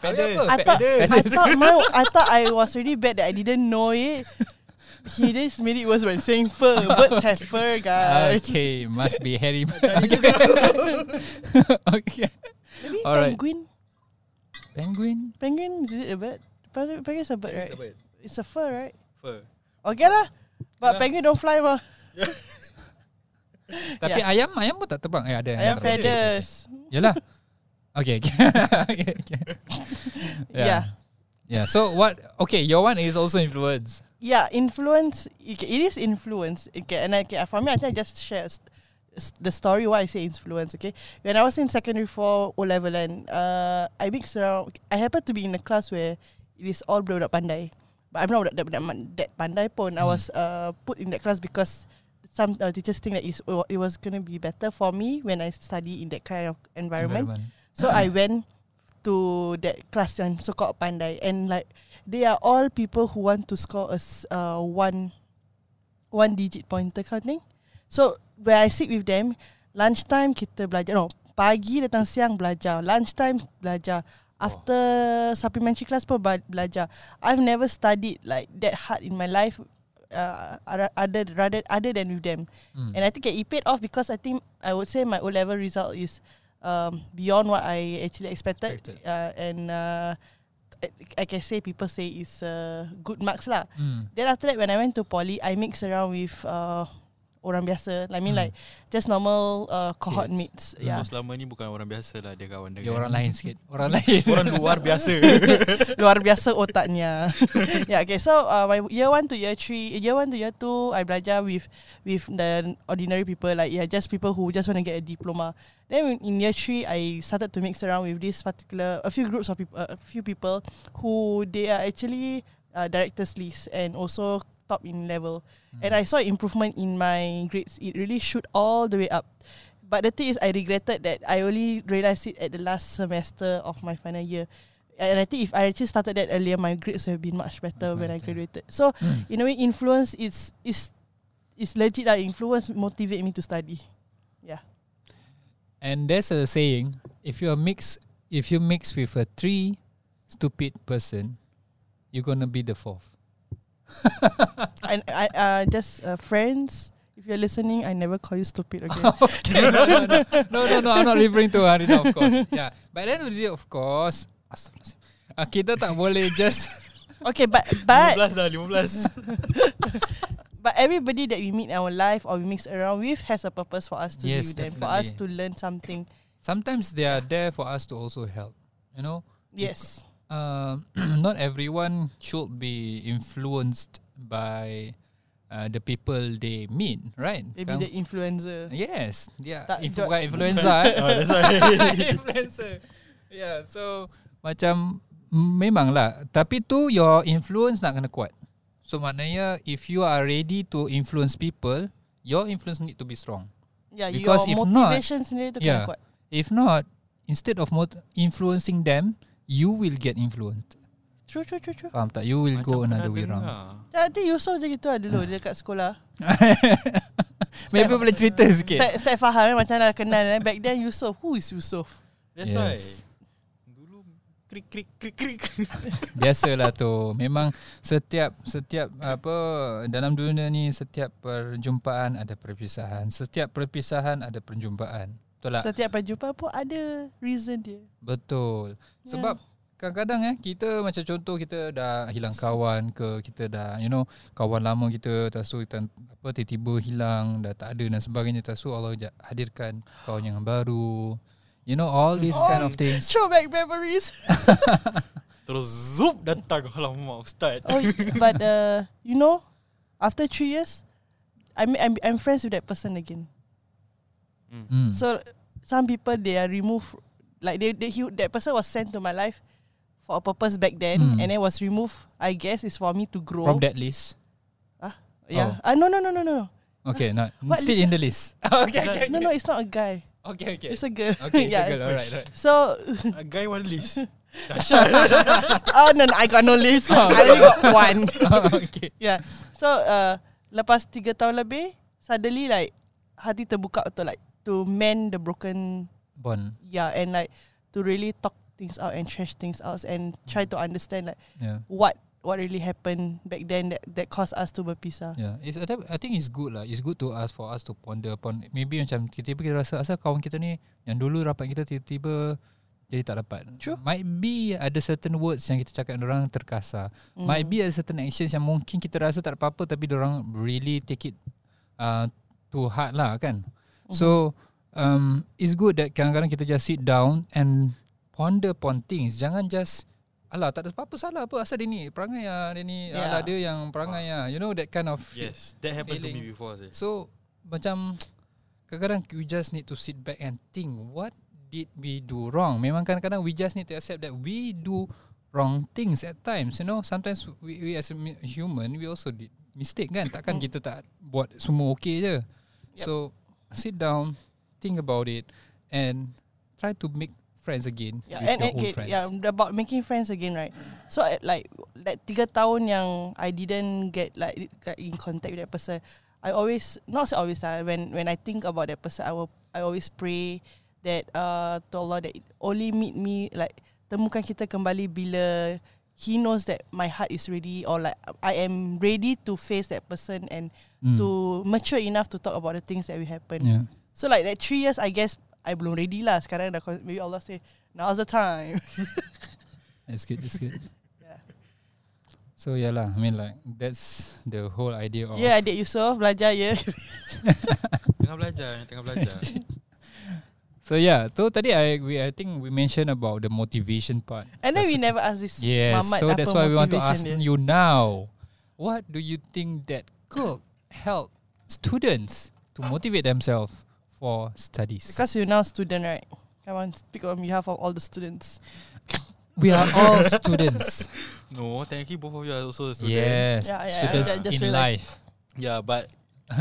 Feathers. Apa? I thought, I thought my, I thought I was really bad that I didn't know it. He just made it worse by saying fur. Birds have fur, guys. Okay, must be hairy. okay. Maybe Alright. penguin. Penguin. Penguin is it a bird? Penguin penguin is a bird, right? It's a bird. It's a fur, right? Fur. Okay lah. But Yeah. penguin don't fly mah. Tapi ayam ayam pun tak terbang. Eh ada yang Ayam terbang. feathers. Yalah. Okay. okay. okay, okay. Yeah. Yeah. So what? Okay, your one is also influence. Yeah, influence. It it is influence. Okay, and I, okay, for me, I think I just share the story why I say influence. Okay, when I was in secondary four O level and uh, I mixed around. I happened to be in a class where it is all budak pandai, but I'm not that, that, that pandai pun. I Hmm. was uh, put in that class because some uh, teachers think that is it was gonna be better for me when I study in that kind of environment. So I went to that class and so called pandai and like they are all people who want to score a uh, one one digit pointer kind of thing. So when I sit with them, lunchtime kita belajar. No, pagi datang siang belajar. Lunchtime belajar. After supplementary class pun belajar. I've never studied like that hard in my life. Uh, other other rather other than with them, Mm. and I think it paid off because I think I would say my O level result is um, beyond what I actually expected, Expected. Uh, and uh, I, can say people say it's uh, good marks lah. Mm. Then after that, when I went to poly, I mix around with uh, orang biasa. I mean Hmm. like just normal uh, cohort Kids. mates. Yeah, So selama ni bukan orang biasa lah dia kawan Dia dengan. orang lain sikit. Orang lain. Orang luar biasa. luar biasa otaknya. yeah. Okay. So uh, my year one to year three, year one to year two, I belajar with with the ordinary people. Like yeah, just people who just want to get a diploma. Then in year three, I started to mix around with this particular a few groups of people, a few people who they are actually uh, directors list and also top in level. And I saw improvement in my grades. It really shoot all the way up. But the thing is, I regretted that I only realized it at the last semester of my final year. And I think if I actually started that earlier, my grades would have been much better Much when I graduated. So Mm. in a way, influence is is is legit. That influence motivate me to study. Yeah. And there's a saying, if you are mix if you mix with a three stupid person, you're gonna be the fourth. and I uh, just uh, friends. If you're listening, I never call you stupid again. okay, no, no, no, no, no, no, I'm not referring to Harina, of course. Yeah, but then the of course, uh, kita tak boleh just. okay, but but 15 dah 15 but everybody that we meet in our life or we mix around with has a purpose for us to Yes, be with them, for us to learn something. Sometimes they are there for us to also help. You know, Yes. Um, not everyone should be influenced by uh, the people they meet, right? Maybe Kan? the influencer. Yes, yeah. Tak- Inf- tak- bukan influencer. eh. Oh, that's influencer. Yeah, so macam memanglah. Tapi tu your influence nak kena kuat. So maknanya if you are ready to influence people, your influence need to be strong. Yeah, Because if your not- motivation sendiri tu Yeah. kena kuat. If not, instead of mot- influencing them, you will get influenced. True, true, true, true. Faham tak? You will go Macam another pernah way dengar. round. Nanti Yusof je gitu lah dulu dekat sekolah. Maybe boleh cerita sikit. Start, start faham eh, macam dah kenal eh. Back then Yusof, who is Yusof? That's why. Yes. Dulu krik krik krik krik. Biasalah tu. Memang setiap setiap apa dalam dunia ni setiap perjumpaan ada perpisahan. Setiap perpisahan ada perjumpaan. Betul tak? Setiap perjumpaan pun ada reason dia. Betul. Sebab kadang-kadang eh kita macam contoh kita dah hilang kawan ke kita dah you know kawan lama kita tasu kita apa tiba-tiba hilang dah tak ada dan sebagainya tasu Allah hadirkan kawan yang baru. You know all these kind of things. Throwback memories. Terus zup datang Alamak Ustaz oh, but uh, you know, after three years, I'm, I'm I'm friends with that person again. Hmm. So some people they are removed, like they, they he, that person was sent to my life for a purpose back then, Mm. and then was removed. I guess is for me to grow. From that list. yeah. Ah no no no no no Okay, not What still in the list. okay, okay, no no. It's not a guy. Okay, okay. It's a girl. Okay, it's yeah. a girl. Alright, right. So A guy one list oh no, no I got no list. Oh, I only got one. okay. Yeah. So uh, lepas tiga tahun lebih, suddenly like hati terbuka to like to mend the broken Bond. yeah and like to really talk things out and trash things out and try to understand like Yeah. what what really happened back then that, that caused us to berpisah. Yeah, it's, I think- it's good lah. It's good to us for us to ponder upon. Maybe macam tiba-tiba kita rasa asal kawan kita ni yang dulu rapat kita tiba-tiba jadi tak dapat. True. Might be ada certain words yang kita cakap dengan orang terkasar. Mm. Might be ada certain actions yang mungkin kita rasa tak apa-apa tapi orang really take it uh, to heart lah kan. Mm-hmm. So um, it's good that kadang-kadang kita just sit down and ponder upon things. Jangan just Alah tak ada apa-apa salah apa asal dia ni perangai ya dia ni Yeah. alah dia yang perangai ya you know that kind of Yes That happened to Feeling. me before sih. So macam kadang-kadang we just need to sit back and think what did we do wrong. Memang kadang-kadang we just need to accept that we do wrong things at times. You know, sometimes we, we as a human we also did mistake kan. Takkan kita tak buat semua okay je. Yep. So sit down, think about it and try to make friends again Yeah, with and, your and old okay, friends. yeah, about making friends again, right? So uh, like that tiga tahun yang I didn't get like, in contact with that person, I always not always lah. When when I think about that person, I will I always pray that uh to Allah that only meet me like temukan kita kembali bila He knows that my heart is ready or like I am ready to face that person and Mm. to mature enough to talk about the things that will happen. yeah. So like that three years, I guess I belum ready lah. Sekarang dah maybe Allah say now's the time. That's good, that's good. Yeah. So yeah lah, I mean like that's the whole idea of yeah, adik Yusof belajar ya. Tengah belajar Tengah belajar So yeah, so tadi I we I think we mentioned about the motivation part. And then we never ask this. Yes, Mamat so that's why we want to ask motivation dia. you now. What do you think that could help students to motivate themselves for studies? Because you're now student, right? I want to speak on behalf of all the students. we are all students. No thank you. both of you are also a student yes, Yeah, yeah, students in realised. life. Yeah but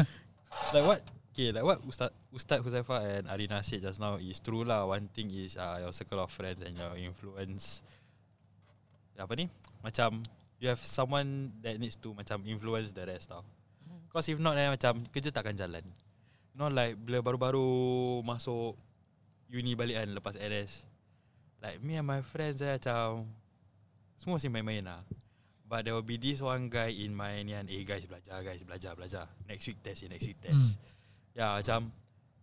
Like what Okay like what Ustaz Ustaz Huzaifa and Arina said just now Is true lah. One thing is uh, Your circle of friends And your influence. Apa ni? Macam You have someone That needs to Macam influence the rest tau. Cause if not eh, Macam kerja takkan jalan. Not like Bila baru-baru Masuk Uni balik kan Lepas NS Like me and my friends eh, Macam Semua masih main-main lah. But there will be this one guy in my ni kan, eh guys belajar guys belajar belajar. Next week test, eh, next week test. Yeah, macam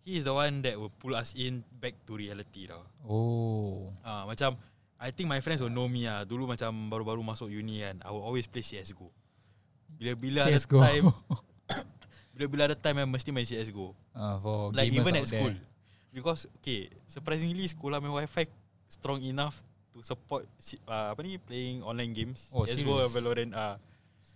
he is the one that will pull us in back to reality tau. Oh. Ah, macam I think my friends will know me ah. Dulu macam baru-baru masuk uni kan, I will always play CS:GO. Bila-bila ada time Bila-bila ada time Mesti main CSGO Uh, for Like even at school Because Okay Surprisingly Sekolah main wifi Strong enough To support uh, Apa ni Playing online games Oh, CSGO serious? Valorant ah.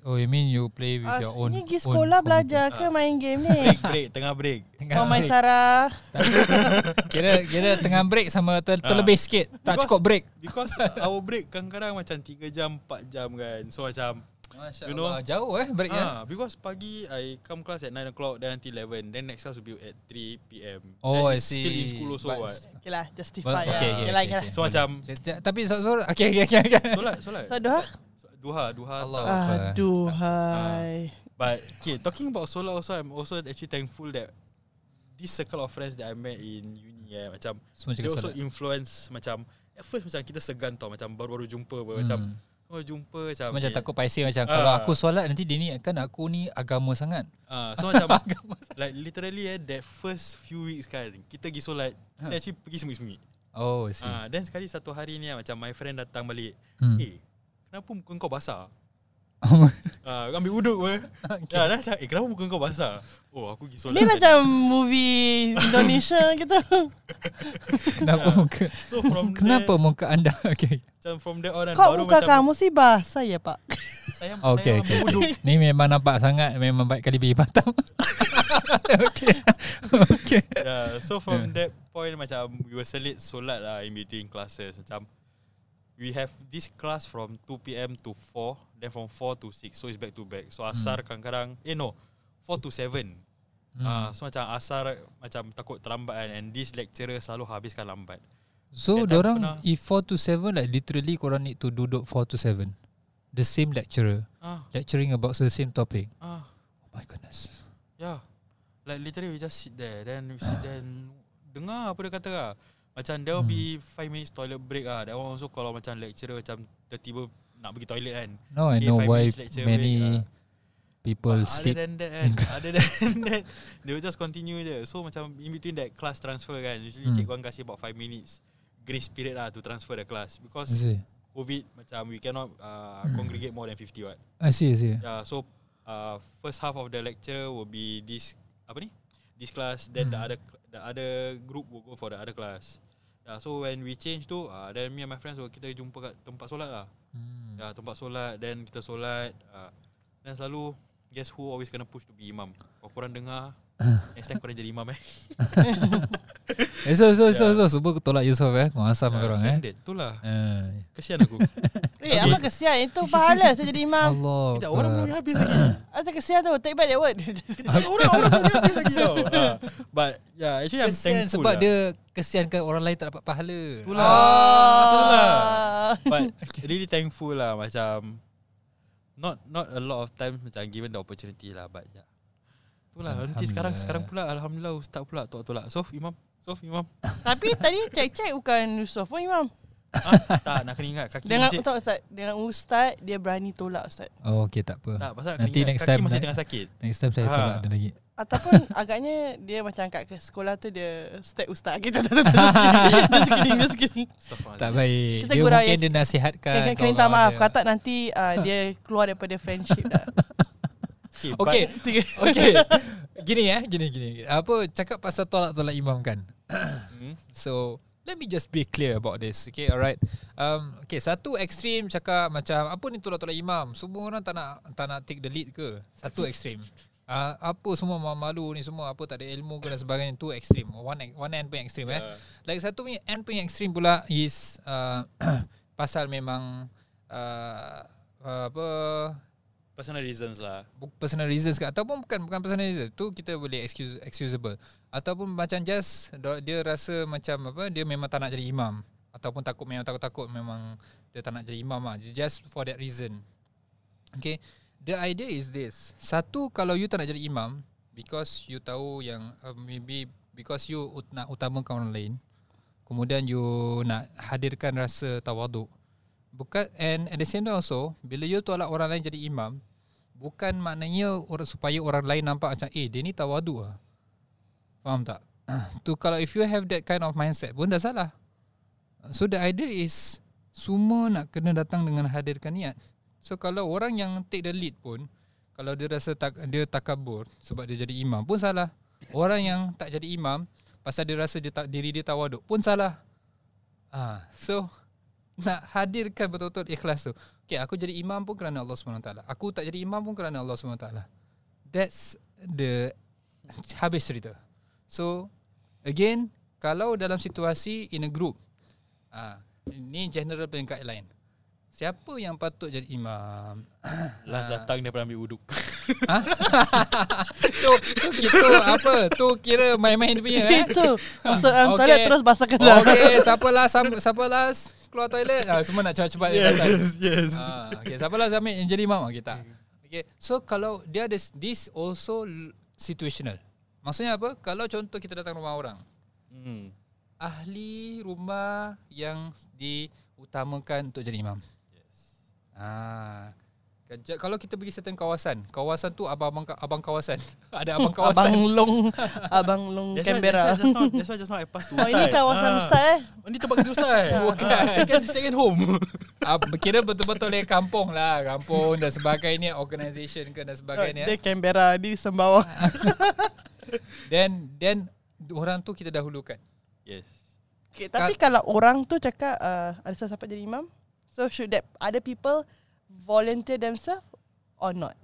Oh, you mean you play with Ah, your own ni pergi own sekolah computer? belajar ke main game ni? Break break Tengah break Tengah Mau main break. Sarah. Kira kira tengah break sama ter, Ah. terlebih sikit. Tak Because- cukup break. Because our break Kadang-kadang macam 3 jam 4 jam kan So macam Masya You know- Allah. Jauh eh break ya. ah, Because pagi I come class at 9 o'clock Then until 11 Then next class will be at 3 p.m. Oh, then I see. Still in school also But- what Okay lah, justify okay, lah. okay, Okay okay, lah, okay, okay lah. So macam J- Tapi so, so okay, okay, okay, okay. Solat Solat So, doha? Duha Duha Allah. tak. Apa? Aduh, hai. But okay, talking about solar also, I'm also actually thankful that this circle of friends that I met in uni, eh, macam Semua they also solat. influence macam at first macam kita segan tau, macam baru-baru jumpa, hmm. macam oh jumpa macam Macam eh, takut paiseh macam Ah. Kalau aku solat nanti dia ni kan Aku ni agama sangat Ah, so macam like literally eh that first few weeks kan kita pergi solat, kita actually pergi sembunyi-sembunyi. Oh I see Ah, then sekali satu hari ni ah, macam my friend datang balik, hmm. eh kenapa muka kau basah? Ah, ambil wuduk apa? Okay. Ya, dah macam, eh kenapa muka kau basah? Oh, aku pergi solat. Ni macam movie Indonesia gitu. Kenapa muka So from Kenapa there, muka anda Okay macam from there on Kok baru muka macam kamu sih basah ya pak? saya, Okay, saya okay. ambil wuduk. Ni memang nampak sangat Memang baik kali biji batam Okay Okay Yeah, so from that point macam we were selit solat lah in between classes macam we have this class from 2 p.m. to 4 then from 4 to 6 so it's back to back so asar kadang-kadang eh no 4 to 7 Hmm. Ah, so macam asar macam takut terlambat kan and this lecturer selalu habiskan lambat. So That time orang pernah- If 4 to 7 Like literally korang need to duduk 4 to 7 The same lecturer Ah, Lecturing about the same topic ah, Oh my goodness yeah. Like literally we just sit there then we sit there and dengar apa dia kata lah. Macam there will be 5 minutes toilet break ah. That one also kalau macam lecturer macam tiba-tiba nak pergi toilet kan. Now I Okay, know five why Many break, ah. People But other sleep than that kan Other than that They will just continue je So macam In between that class transfer kan Usually Hmm. cikgu akan kasih about 5 minutes Grace period lah To transfer the class I Because see COVID Macam we cannot uh, Congregate more than 50 what I see, I see Yeah so uh, First half of the lecture Will be this Apa ni This class Then the Hmm. other The other group Will go for the other class Yeah, so when we change tu uh, Then me and my friends will Kita jumpa kat tempat solat lah. Hmm. Ya, tempat solat Then kita solat uh, Dan selalu Guess who always kena push to be imam? Kalau korang dengar Next time korang jadi imam eh Eh so so so Yeah. so Cuba tolak Yusof eh Kau asam Ya, korang eh Standard Itulah Eh, Kesian aku Eh, apa kesian? Itu pahala saya jadi imam. Allah Sekejap orang belum Akbar. habis lagi Apa kesian tu? Take back that word. Orang Orang belum habis lagi tau Ah, But yeah Actually I'm Kesian thankful sebab lah. dia Kesiankan orang lain tak dapat pahala Itulah Oh. Itulah But really thankful lah Macam Not not a lot of times Macam given the opportunity lah But yeah Itulah Nanti sekarang. Sekarang pula Alhamdulillah Ustaz pula Tolak-tolak Sof imam Sof imam Tapi tadi cek-cek bukan Yusof pun imam. ah, Tak nak kena ingat Kaki Dengan tak Ustaz, dengan Ustaz dia berani tolak Ustaz. Oh okay tak apa Tak pasal nak Nanti kena ingat next Kaki time masih tengah sakit Next time saya Ah. tolak dia lagi Ataupun agaknya dia macam kat ke sekolah tu dia step ustaz kita tak just kidding. Astaghfirullahaladzim. Tak baik Kita Dia gurau mungkin yang- dia nasihatkan Kena, kena minta maaf ada- kata nanti uh, dia keluar daripada friendship dah. Okay, Okay but- Tiga. Okay Gini ya Gini gini Apa Cakap pasal tolak-tolak imam kan Hmm. So Let me just be clear about this Okay? Alright? Um, Okay satu ekstrim cakap macam Apa ni tolak-tolak imam? Semua orang tak nak Tak nak take the lead ke? Satu ekstrim. Uh, Apa semua malu ni semua Apa tak ada ilmu ke dan sebagainya Tu ekstrim. One, one end punya ekstrim eh? Yeah. Like satu punya end punya ekstrim pula Is uh, Pasal memang uh, Apa Personal reasons lah. Personal reasons ke? Ataupun bukan bukan personal reasons. Tu kita boleh excuse excusable. Ataupun macam just dia rasa macam apa dia memang tak nak jadi imam. Ataupun takut memang takut-takut memang dia tak nak jadi imam lah. Just for that reason. Okay? The idea is this. Satu kalau you tak nak jadi imam because you tahu yang uh, maybe because you ut- nak utamakan orang lain kemudian you nak hadirkan rasa tawaduk bukan and at the same time also bila you tolak orang lain jadi imam bukan maknanya orang supaya orang lain nampak macam eh dia ni tawadu ah. Faham tak? tu kalau if you have that kind of mindset pun dah salah. So the idea is semua nak kena datang dengan hadirkan niat. So kalau orang yang take the lead pun kalau dia rasa tak dia takabur sebab dia jadi imam pun salah. Orang yang tak jadi imam pasal dia rasa dia tak, diri dia tawaduk pun salah. Ah, so nak hadirkan betul-betul ikhlas tu. Okay, aku jadi imam pun kerana Allah SWT. Aku tak jadi imam pun kerana Allah SWT. That's the habis cerita. So, again, kalau dalam situasi in a group, ah, ini general punya guideline. Siapa yang patut jadi imam? Last datang dia pernah ambil wuduk. Ha? tu, tu kita apa? Tu kira main-main dia punya eh? Itu. Masuk dalam Okay. toilet terus basahkan dalam. Okay, siapa last sam- siapa last keluar toilet? Ah, semua nak cepat-cepat yes, yes. yes. Ah, okay, siapa last ambil yang jadi imam okay, tak. Okay, so kalau dia ada this also l- situational. Maksudnya apa? Kalau contoh kita datang rumah orang, Hmm. ahli rumah yang diutamakan untuk jadi imam. Yes. Ah. Kerja- Kalau kita pergi certain kawasan, kawasan tu abang-abang abang kawasan. Ada abang kawasan. Abang Long Abang Long That's why, Canberra that's why just now, that's why just now I pass to Oh ini kawasan Ah. Ustaz eh Oh, ni tempat kerja Ustaz. Bukan. Ah, second, second home. Ah, kira betul-betul dari kampung lah Kampung dan sebagainya Organisation ke dan sebagainya Dia Canberra Di Sembawang Then Then Orang tu kita dahulukan yes. okay, Tapi kalau orang tu cakap uh, Ada siapa jadi imam So should that Other people Volunteer themselves Or not?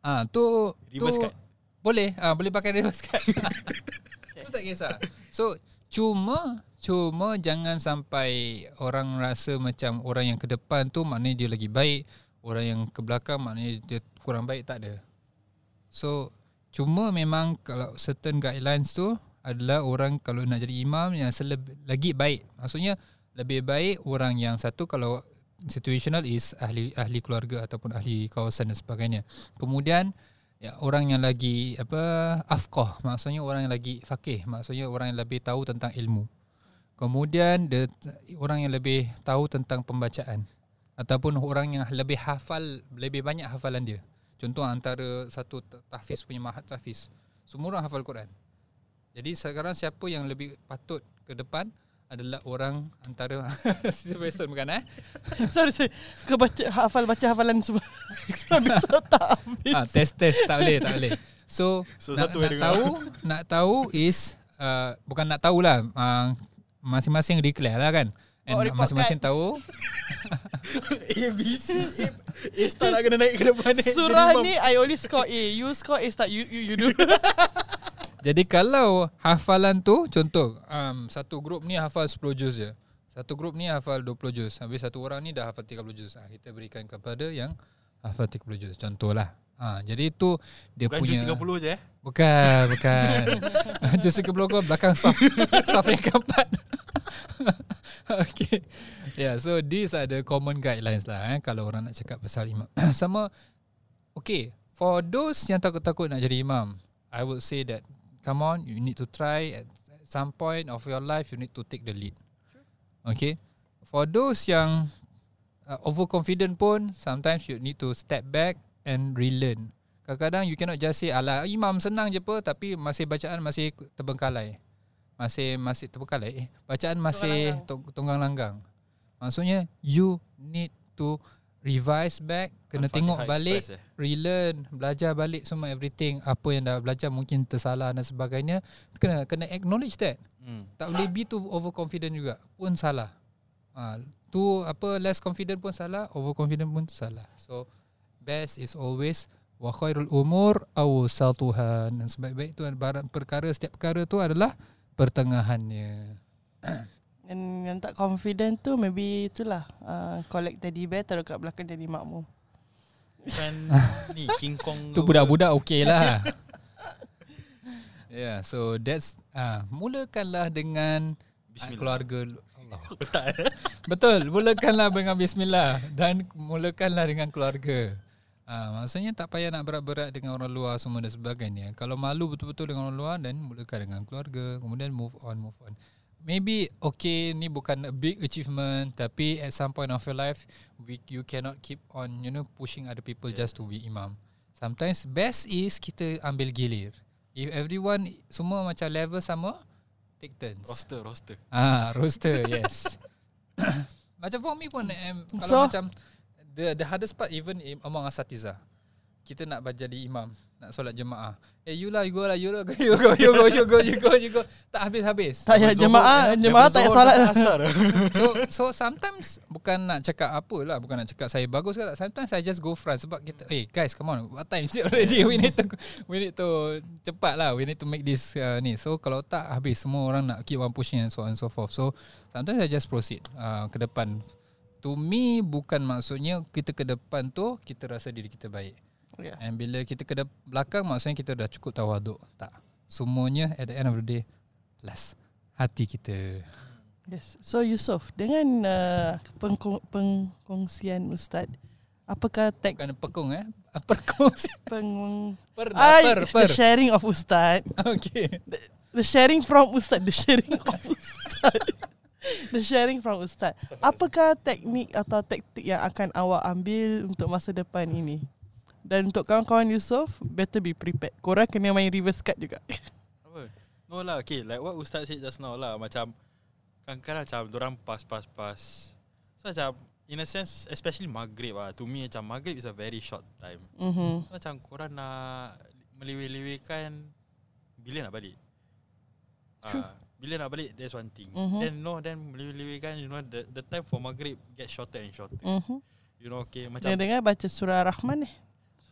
Ah tu Reverse tu, card. Boleh. Ah Boleh pakai reverse card Itu tak kisah. So Cuma Cuma jangan sampai Orang rasa macam Orang yang ke depan tu Maknanya dia lagi baik. Orang yang ke belakang Maknanya dia kurang baik Tak ada. So Cuma memang Kalau certain guidelines tu Adalah orang Kalau nak jadi imam Yang seleb- lagi baik. Maksudnya Lebih baik Orang yang satu Kalau situational is ahli ahli keluarga ataupun ahli kawasan dan sebagainya. Kemudian ya orang yang lagi apa afqah maksudnya orang yang lagi faqih maksudnya orang yang lebih tahu tentang ilmu. Kemudian the, orang yang lebih tahu tentang pembacaan ataupun orang yang lebih hafal lebih banyak hafalan dia. Contoh antara satu tahfiz punya mahat tahfiz. Semua orang hafal Quran. Jadi sekarang siapa yang lebih patut ke depan adalah orang antara situation bukan eh? Sorry sorry. Kau baca Hafal baca hafalan semua. Tak habis Ah, test test. Tak boleh tak boleh. So, So, nak, nak tahu nak tahu is uh, bukan nak tahulah uh, masing-masing declare lah kan. And Oh, masing-masing tahu. A, B, C, A, A star nak kena naik ke depan. Surah ni I only score A. You score A start You you, you do Jadi kalau hafalan tu contoh um, satu grup ni hafal 10 juz je. Satu grup ni hafal 20 juz. Habis satu orang ni dah hafal 30 juz. Ha, kita berikan kepada yang hafal 30 juz. Contohlah. Ha, jadi itu dia Bukan punya jus 30 je eh. Bukan, bukan. Juz 30 kau belakang saf saf yang keempat. okay. Yeah, so these are the common guidelines lah eh kalau orang nak cakap pasal imam. Sama okay, for those yang takut-takut nak jadi imam, I would say that come on, you need to try at some point of your life you need to take the lead. Okay? For those yang uh, overconfident pun sometimes you need to step back and relearn. Kadang-kadang you cannot just say ala imam senang je apa tapi masih bacaan masih terbengkalai. Masih masih terbengkalai. Eh, bacaan masih tunggang, tunggang langgang. Maksudnya you need to revise back, kena Al-Fatihah tengok balik, Express, eh. relearn, belajar balik semua everything apa yang dah belajar mungkin tersalah dan sebagainya. Kena kena acknowledge that. Hmm. Tak boleh be too overconfident juga pun salah. Ha, tu apa less confident pun salah, overconfident pun salah. So best is always wa khairul umur awsatuha. Dan sebaik-baik tu barang perkara setiap perkara tu adalah pertengahannya. And yang tak confident tu Maybe itulah uh, Collect teddy bear Taruh kat belakang jadi makmu Kan ni King Kong Tu budak-budak okey lah. yeah, so that's ah mulakanlah dengan Bismillah. keluarga Allah. Betul? Betul, mulakanlah dengan bismillah dan mulakanlah dengan keluarga. Ah, maksudnya tak payah nak berat-berat dengan orang luar semua dan sebagainya. Kalau malu betul-betul dengan orang luar dan mulakan dengan keluarga, kemudian move on, move on. Maybe okay ni bukan a big achievement tapi at some point of your life we you cannot keep on you know pushing other people yeah. just to be imam. Sometimes best is kita ambil gilir. If everyone semua macam level sama, take turns. Roster, roster. Ah, roster, yes. macam for me pun um, kalau So- macam the the hardest part even among asatiza. Kita nak jadi imam, nak solat jemaah. Eh you lah, you go lah, you lah, you go, you go, you go, you go, you go. Tak habis-habis. Tak payah jemaah, eh. jemaah tak payah solat. Asar. So so sometimes bukan nak cakap apa lah, bukan nak cakap saya bagus ke tak. Sometimes I just go front sebab kita, eh guys, come on, what time is it already? We need to we need to cepat lah. We need to make this uh, ni. So kalau tak habis semua orang nak keep on pushing and so on and so forth. So sometimes I just proceed uh, ke depan. To me bukan maksudnya kita ke depan tu kita rasa diri kita baik. Yeah. And bila kita ke belakang maksudnya kita dah cukup tawaduk. Tak. Semuanya at the end of the day last hati kita. Yes. So Yusof, dengan uh, pengko- pengkongsian Ustaz, apakah tag Bukan pekung eh. Perkong. peng Per, Ah, per, per. the sharing of Ustaz. Okay. The sharing from Ustaz, the sharing of Ustaz. The sharing from Ustaz. Apakah teknik atau taktik yang akan awak ambil untuk masa depan ini? Dan untuk kawan-kawan Yusof, better be prepared. Korang kena main reverse card juga. Apa? No lah, okay. Like what Ustaz said just now lah. Macam, kadang-kadang macam, dorang pass, pass, pass. So macam, in a sense, especially Maghrib lah. To me, macam, Maghrib is a very short time. Mm-hmm. So macam, korang nak melewe-lewekan, bila nak balik? True. Ah, bila nak balik, that's one thing. Mhm. Then, no, then melewe-lewekan, you know, the, the time for Maghrib get shorter and shorter. Mm-hmm. You know, okay. Macam Macam, dengar baca surah Rahman ni. Eh.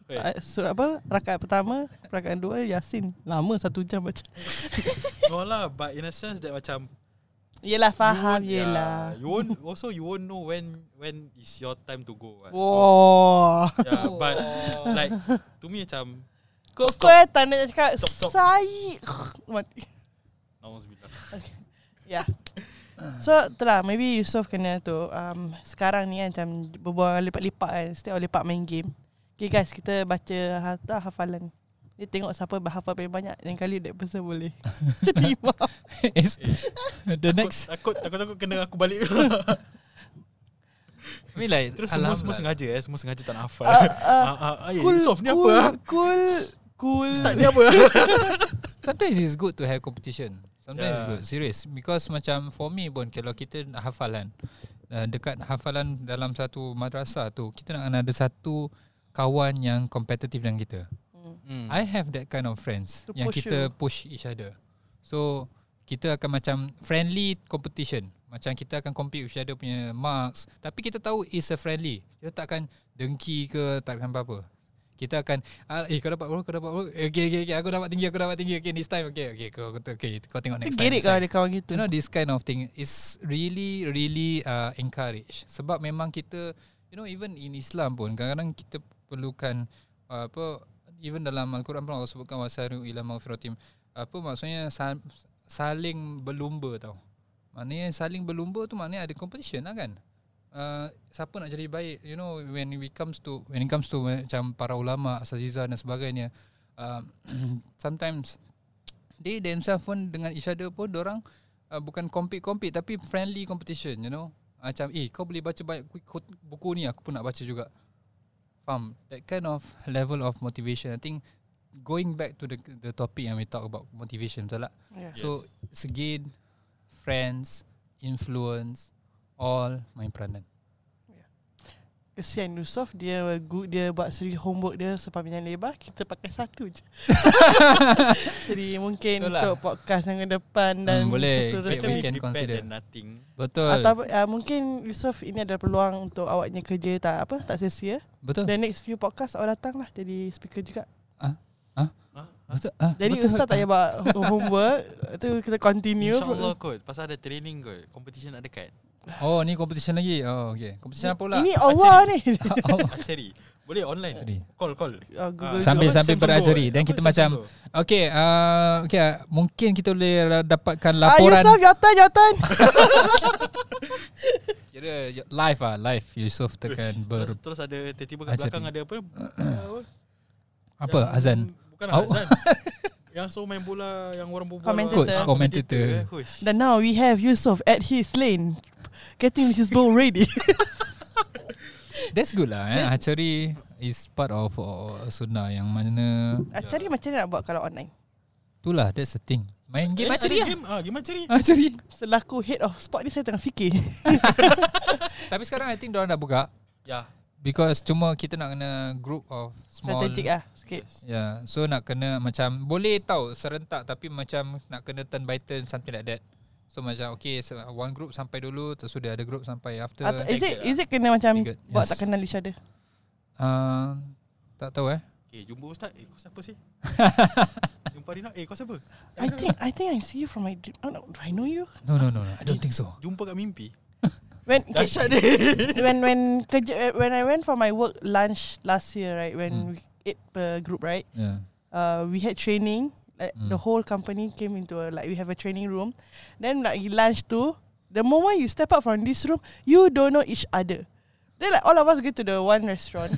Ah, Surah apa? Rakaat pertama, rakaat dua Yasin. Lama satu jam baca. no lah, but in a sense that macam, Yelah faham you yelah. Yeah, you won't also you won't know when when is your time to go. Right? So, Wow. yeah, but like to me macam Kau kau eh tak nak cakap Stop, stop. Saya Mati nauzubillah. Ya So itulah Maybe Yusof kena tu um, Sekarang ni kan Macam berbual lipat-lipat kan Setiap lipat main game Okay guys Kita baca harta hafalan Dia tengok siapa berhafal paling banyak Yang kali that person boleh It's the next Takut takut takut kena aku balik. I mean like Terus semua semua sengaja eh, semua sengaja tak nak hafal. Ah, ah, eh, Cool Yusof ni cool, apa? Cool Cool Ustaz ni apa? Sometimes it's good to have competition. Sometimes Yeah. it's good, serious. Because macam for me pun kalau kita nak hafalan uh, dekat hafalan dalam satu madrasah tu, kita nak ada satu kawan yang kompetitif dengan kita. Hmm. I have that kind of friends To yang push kita you. push each other. So kita akan macam friendly competition. Macam kita akan compete with each other punya marks Tapi kita tahu it's a friendly Kita takkan dengki ke takkan apa-apa kita akan ah, Eh kau dapat berapa Kau dapat berapa Okay okay okay Aku dapat tinggi Aku dapat tinggi Okay this time Okay okay Kau, kau, okay, kau tengok next time, Gerik next kau time. ada kawan gitu You know this kind of thing is really really uh, encourage sebab memang kita you know even in Islam pun kadang-kadang kita perlukan uh, apa even dalam al-Quran pun Allah sebutkan wasaru ila maghfiratim. Apa maksudnya? Sa- saling berlumba tau. Maknanya saling berlumba tu maknanya ada competition lah kan. Uh, siapa nak jadi baik? You know when we comes to when it comes to macam para ulama asatiza dan sebagainya uh, sometimes they themselves pun dengan each other pun orang uh, bukan compete-compete tapi friendly competition you know? Macam eh kau boleh baca banyak ku- buku ni aku pun nak baca juga faham that kind of level of motivation. I think going back to the the topic yang we talk about motivation betul tak yeah. so it's again friends influence all main peranan Kesian Yusof dia good dia buat seri homework dia sepanjang lebar kita pakai satu je. Jadi mungkin Betul lah. untuk podcast yang depan dan Hmm, boleh. We Better can consider. nothing. betul Atau uh, mungkin Yusof ini ada peluang untuk awaknya kerja tak apa tak sia-sia. betul The next few podcast awak datang lah jadi speaker juga. betul ah, Jadi betul. Ustaz tak payah buat homework tu kita continue. InsyaAllah kot Pasal ada training kot Competition nak dekat oh ni competition lagi oh okay competition apa pula Ini Allah ni. Archery Boleh online sorry. Call call Oh, Google Sambil- sambil berajari. Dan Apa kita macam- Go? Okay, uh, okay, uh, mungkin kita boleh dapatkan Ah, laporan Yusof jatan jatan. kira live ah, live Yusof tekan ber Terus, terus ada Tiba-tiba kat belakang ada apa apa Yang- azan. Bukan Oh. azan Yang so main bola Yang orang berbola Commentator. Ah, commentator. Dan now we have Yusof at his lane, getting his ball ready. That's good lah eh. Archery is part of uh, sunnah yang mana Actually macam mana nak buat kalau online? itulah that's the thing. Main game Eh, archery ada lah. game ah, Game archery Archery. Selaku head of sport ni saya tengah fikir. Tapi sekarang I think diorang dah buka Ya because cuma kita nak kena group of small Strategic ah sikit. Ya, yeah. so nak kena macam boleh tahu serentak tapi macam nak kena turn by turn something like that. So macam okay, so one group sampai dulu terus sudah ada group sampai after. Atau is it staggered is it kena macam Staggered, buat yes. tak kenal each other? Uh, tak tahu eh. Okay jumpa ustaz Eh kau siapa sih Jumpa Rina Eh kau siapa I think I think I see you from my dream. Oh no, do I know you? No no no, no. I don't think so. Jumpa kat mimpi When okay, Dahsyat dia when when kerja, when I went for my work lunch last year, right? When Hmm. we ate per group, right? Yeah. Uh, we had training. Like Hmm. the whole company came into a like we have a training room. Then like lunch too. The moment you step out from this room, you don't know each other. Then like all of us go to the one restaurant,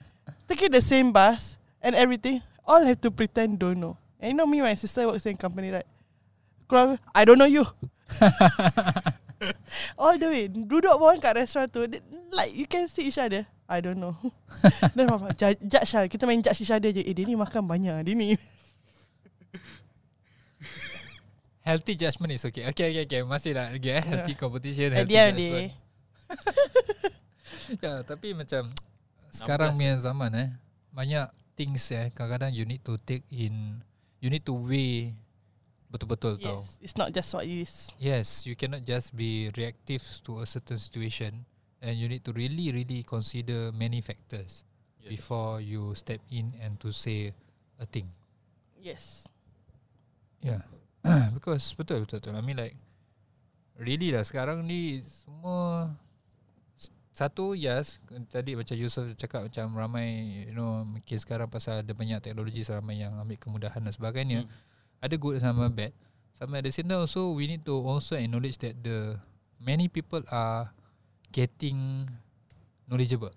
taking the same bus and everything. All have to pretend don't know. And you know me, my sister works in company, right? I don't know you. All the way Duduk bawah kat restoran tu Like you can see each other I don't know Then mama Judge judge lah Kita main judge each other je Eh dia ni makan banyak Dia ni Healthy judgement is okay. Okay okay okay. Masih lah eh. Healthy competition. At healthy of the judgement. day Ya, tapi macam sekarang 16 punya zaman eh banyak things eh kadang-kadang you need to take in you need to weigh betul-betul tau. Yes It's not just what it is Yes, you cannot just be reactive to a certain situation and you need to really really consider many factors Yes. before you step in and to say a thing. Yes Yeah. Because betul betul betul. I mean like really lah sekarang ni semua satu yes tadi macam Yusuf cakap macam ramai you know mungkin sekarang pasal ada banyak teknologi ramai yang ambil kemudahan dan sebagainya. Hmm. Ada good sama bad. Sama same time also we need to also acknowledge that the many people are getting knowledgeable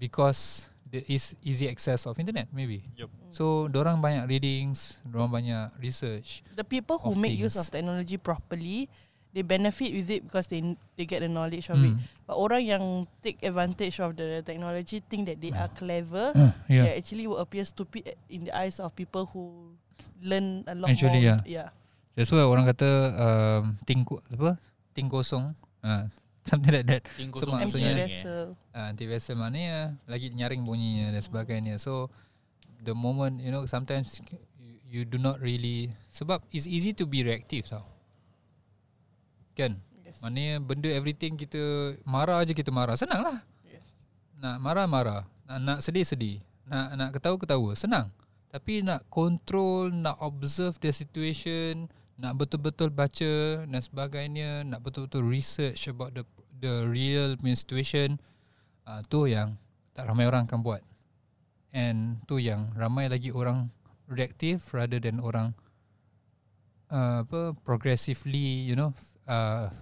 because there is easy access of internet maybe. Yup. So orang banyak readings, orang banyak research. The people who make use things. of technology properly They benefit with it Because they they get the knowledge of it Hmm. But orang yang Take advantage of the technology Think that they are clever Uh, They yeah. actually will appear stupid In the eyes of people who Learn a lot Actually, more yeah. yeah. That's why orang kata um, ting ko- apa? Ting kosong. Uh, something like that. So, maksudnya- vessel Uh, anti vessel maknanya lagi nyaring bunyinya dan sebagainya. So the moment you know sometimes you, you do not really sebab it's easy to be reactive tau. Kan? Yes. Maknanya benda everything kita marah aja kita marah. Senang lah. Yes. Nak marah marah. Nak nak sedih sedih. Nak nak ketawa ketawa. Senang. Tapi nak control, nak observe the situation, nak betul-betul baca dan sebagainya, nak betul-betul research about the the real punya situation, uh, tu yang tak ramai orang akan buat. And tu yang ramai lagi orang reactive rather than orang uh, apa progressively, you know, uh,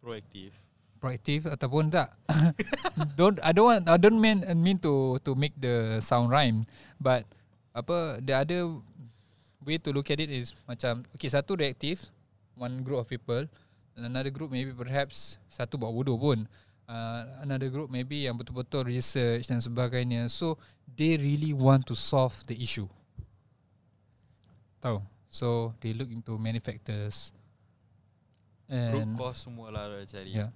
Proaktif proactive ataupun tak don't I don't want I don't mean mean to to make the sound rhyme but apa the other way to look at it is macam okay satu reactive one group of people and another group maybe perhaps satu buat bodoh pun. Uh, another group maybe yang betul-betul research dan sebagainya. So they really want to solve the issue. Tahu? So they look into many factors. Root and cause semua lah cari. Yeah.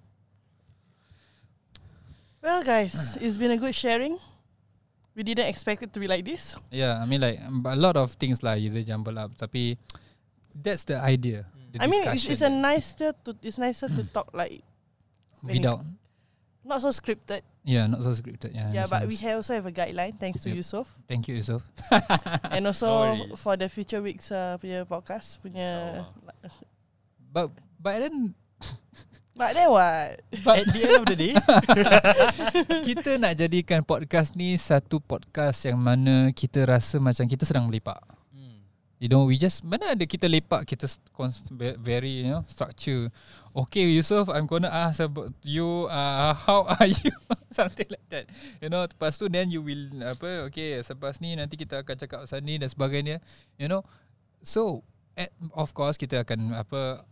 Well guys It's been a good sharing We didn't expect it to be like this Yeah, I mean like um, a lot of things lah either jumble up. Tapi that's the idea. The I mean it's, it's a nicer to It's nicer to talk like without Not so scripted yeah, not so scripted. Yeah, Yeah but we sense. have also have a guideline Thanks to Yep. Yusof Thank you, Yusof. And No also worries. For the future weeks uh, Punya podcast Punya But but then But then what At the end of the day kita nak jadikan podcast ni satu podcast yang mana kita rasa macam kita sedang melepak. hmm. You know, we just mana ada kita lepak kita very you know structure. Okay, Yusof, I'm gonna ask about you. Uh, how are you? Something like that. You know, lepas tu then you will apa? Okay, selepas ni nanti kita akan cakap pasal ni dan sebagainya. You know, so at, of course kita akan apa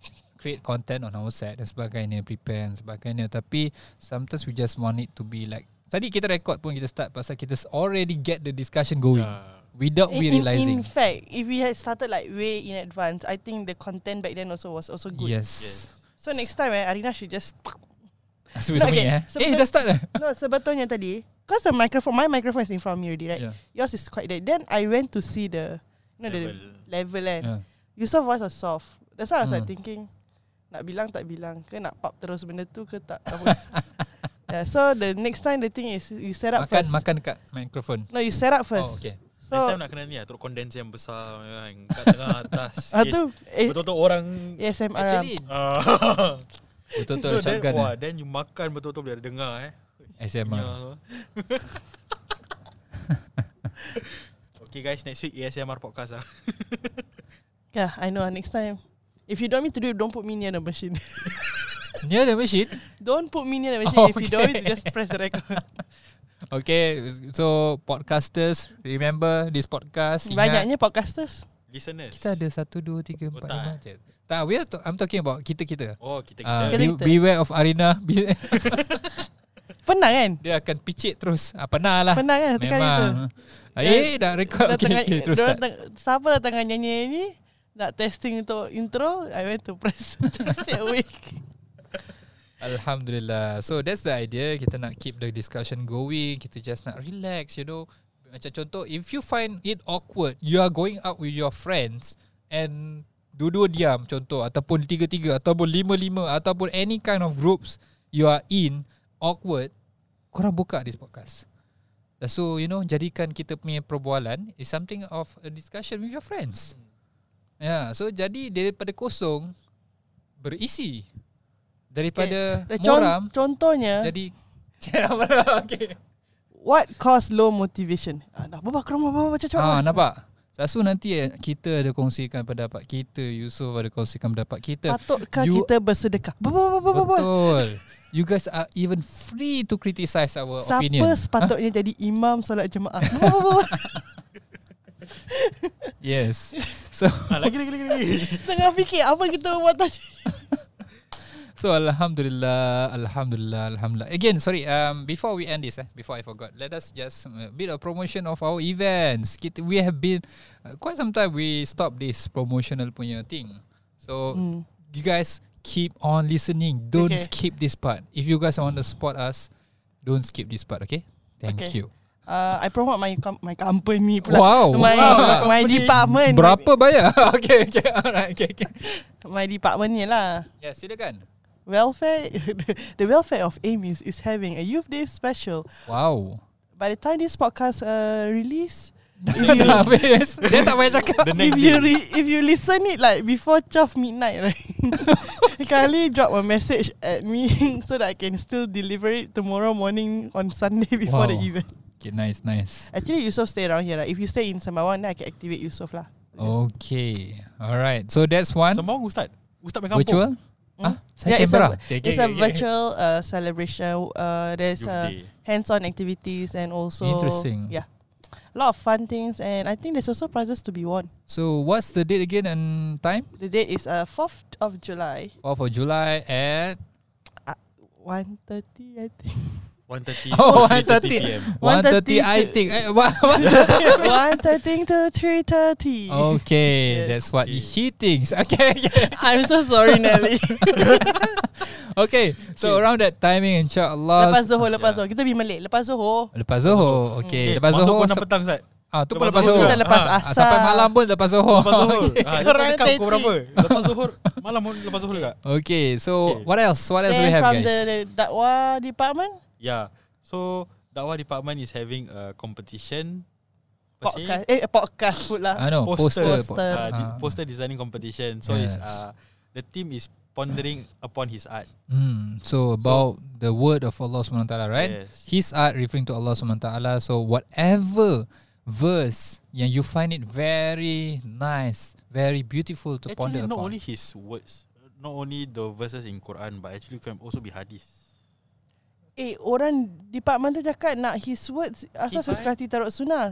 create content on our set dan sebagainya, prepare dan sebagainya. Tapi sometimes we just want it to be like Tadi kita record pun kita start pasal kita already get the discussion going Yeah. without we in, realizing. in fact, if we had started like way in advance, I think the content back then also was also good. Yes. Yes. So next time, eh, Arina should just Sebelum Okay, okay. eh. so eh dah start dah. no sebetulnya tadi. Cause the microphone, my microphone is in front of me already, right? Yeah. Yours is quite dead. Then I went to see the, you know, Level. the level and Yeah. Yusof voice was soft. That's why I was like Hmm. thinking, nak bilang tak bilang ke nak pop terus benda tu ke tak. apa. yeah, so the next time the thing is you set up Makan first. makan dekat mikrofon. No, you set up Oh, first. okay. So Next time nak kena ni lah Turut kondenser yang besar kan, Kat tengah atas ah tu eh, Betul-betul orang ASMR. Actually Ah. betul-betul No, then, shotgun wah, eh. then you makan betul-betul Boleh dengar eh ASMR. Ya. Okay guys Next week ASMR podcast lah yeah, I know. Next time, if you don't want me to do it, don't put me near the machine. Ni ada machine. don't put me near the machine. Oh, If you don't want me to okay. just press the record. Okay, so podcasters, remember this podcast. Ingat, Banyaknya podcasters. Listeners kita ada satu, dua, tiga, empat, tak, lima eh? Tak, we are to, I'm talking about kita-kita. Oh kita Uh, kita Kita- be, beware of Arina. Penang kan? Dia akan picit terus. Ah, pernah lah. Penang kan. Memang. Eh, dah record. Okay, tengah, okay, terus start. teng- siapa dah tengah nyanyi ni nak testing untuk intro, I went to press straight away. Alhamdulillah. So that's the idea. Kita nak keep the discussion going. Kita just nak relax, you know. Macam contoh, if you find it awkward, you are going out with your friends and dua-dua diam contoh ataupun tiga-tiga ataupun lima-lima ataupun any kind of groups you are in awkward, korang buka this podcast. So, you know, jadikan kita punya perbualan is something of a discussion with your friends. Ya, yeah, so jadi daripada kosong berisi. Daripada okay. moram con- contohnya, jadi okay. what cause low motivation? Ah, dah bapa ke rumah bapa cepat. Ah, nampak? Sasu nanti eh, kita ada kongsikan pendapat kita, Yusof ada kongsikan pendapat kita. Patutkah you- kita bersedekah? Bapa bapa bapa. Betul. You guys are even free to criticize our Siapa opinion. sepatutnya jadi imam solat jemaah? Yes. So ah, Lagi lagi lagi lagi Tengah fikir apa kita buat tadi. so alhamdulillah, alhamdulillah, alhamdulillah. Again, sorry, um before we end this eh, before I forgot, let us just a bit of promotion of our events. Kita, we have been uh, quite some time we stop this promotional punya thing. So Hmm. you guys keep on listening. Don't Okay. skip this part. If you guys want to support us, don't skip this part, okay? Thank Okay. you. Uh, I promote my com- my company pula. Wow. My Wow. my department. Berapa bayar? okay, okay. Alright, okay, okay. My department ni lah. Ya, yeah, silakan. Welfare the welfare of Amy's is having a youth day special. Wow. By the time this podcast uh, release. Dia tak payah cakap. The if next you day re- if you listen it like before 12 midnight, right? Kindly drop a message at me so that I can still deliver it tomorrow morning on Sunday before the Wow. event. Okay, nice, nice. Actually, Yusof stay around here. Right? If you stay in Sembawang, then I can activate Yusof lah. Okay. Alright. So that's one. Sembawang Ustaz Ustaz main kampung Virtual? Hmm? Ah, saya Yeah, it's a- Okay, okay, It's a okay, okay. virtual uh, celebration. Uh, there's uh, hands-on activities and also Interesting. Yeah, a lot of fun things, and I think there's also prizes to be won. So what's the date again and time? The date is uh 4th of July, 4th of July at 1.30 I think. 1.30 Oh, 3:30 1:30. PM 1.30 I think. Eh, what, what? 1.30 to 3.30. okay, Yes. that's what Okay. he thinks. Okay, okay. I'm so sorry Nelly. okay. So Okay. around that timing, insyaAllah. lepas Zohor, lepas Yeah. Zohor. Kita pergi Malay. Lepas Zohor. Lepas Zohor. Okay, Eh, lepas Masuk Zohor. pukul 6 sep- petang Ustaz Ah, tu pun Lepas Zohor Zohor. Kita lepas Ah, asar. Sampai malam pun lepas Zohor. Lepas Zuhur Okay. ah, Korang cakap pukul berapa Lepas Zuhur Malam pun lepas Zuhur juga Okay, so Okay. what else? What else Then we have, from guys? the, the dakwah department, Yeah So Dakwah department is having a competition podcast. Eh, podcast pula. Ah no, Poster. poster. Poster. uh, di- Ah. poster designing competition. So Yes. it's uh, the team is pondering upon his art. Hmm. So about the word of Allah Subhanahu Wa Taala, right? Yes. His art referring to Allah Subhanahu Wa Taala. So whatever verse yang you find it very nice, very beautiful to ponder Actually, not upon? only his words, not only the verses in Quran, but actually can also be hadis. Eh, orang department tu cakap nak his words asal suka hati taruh sunnah.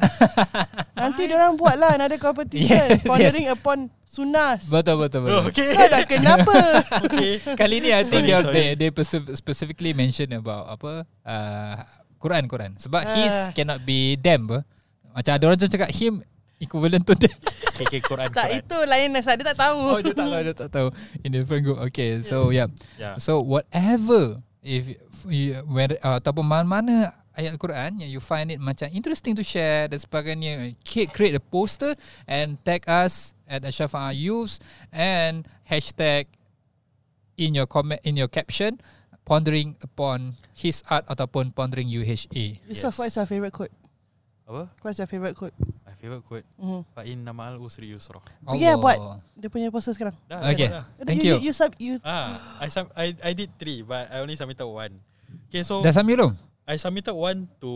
Nanti dia orang buat lah another competition Yes, pondering upon sunnah. Betul betul betul. Oh, okay. Kau dah kenapa? okay. Kali ni I think Sorry, they, sorry. they they specif- specifically mention about apa uh, Quran Quran sebab Ah. his cannot be them ber. Macam ada orang macam cakap him equivalent to them. Okay, okay, Quran, tak, Quran. itu lain Nasa. Dia tak tahu. oh dia tak tahu dia tak tahu in different group. Okay so yeah. Yeah. So whatever if you, where uh, ataupun mana-mana ayat Al-Quran yang you find it macam interesting to share dan sebagainya create, create a poster and tag us at Ashafa Youths and hashtag in your comment in your caption pondering upon his art ataupun pondering UHA. Yusof, Yes. what's your favourite quote? Apa? What's your favourite quote? My favourite quote. Mm. Fa inna ma'al usri yusra. Pergi lah buat. Dia punya poster sekarang. Dah, Okay. dah, dah. Thank you. you. You, sub, you Ah, I, sub, I I did three, but I only submitted one. Okay, so Dah submit belum? I submitted one to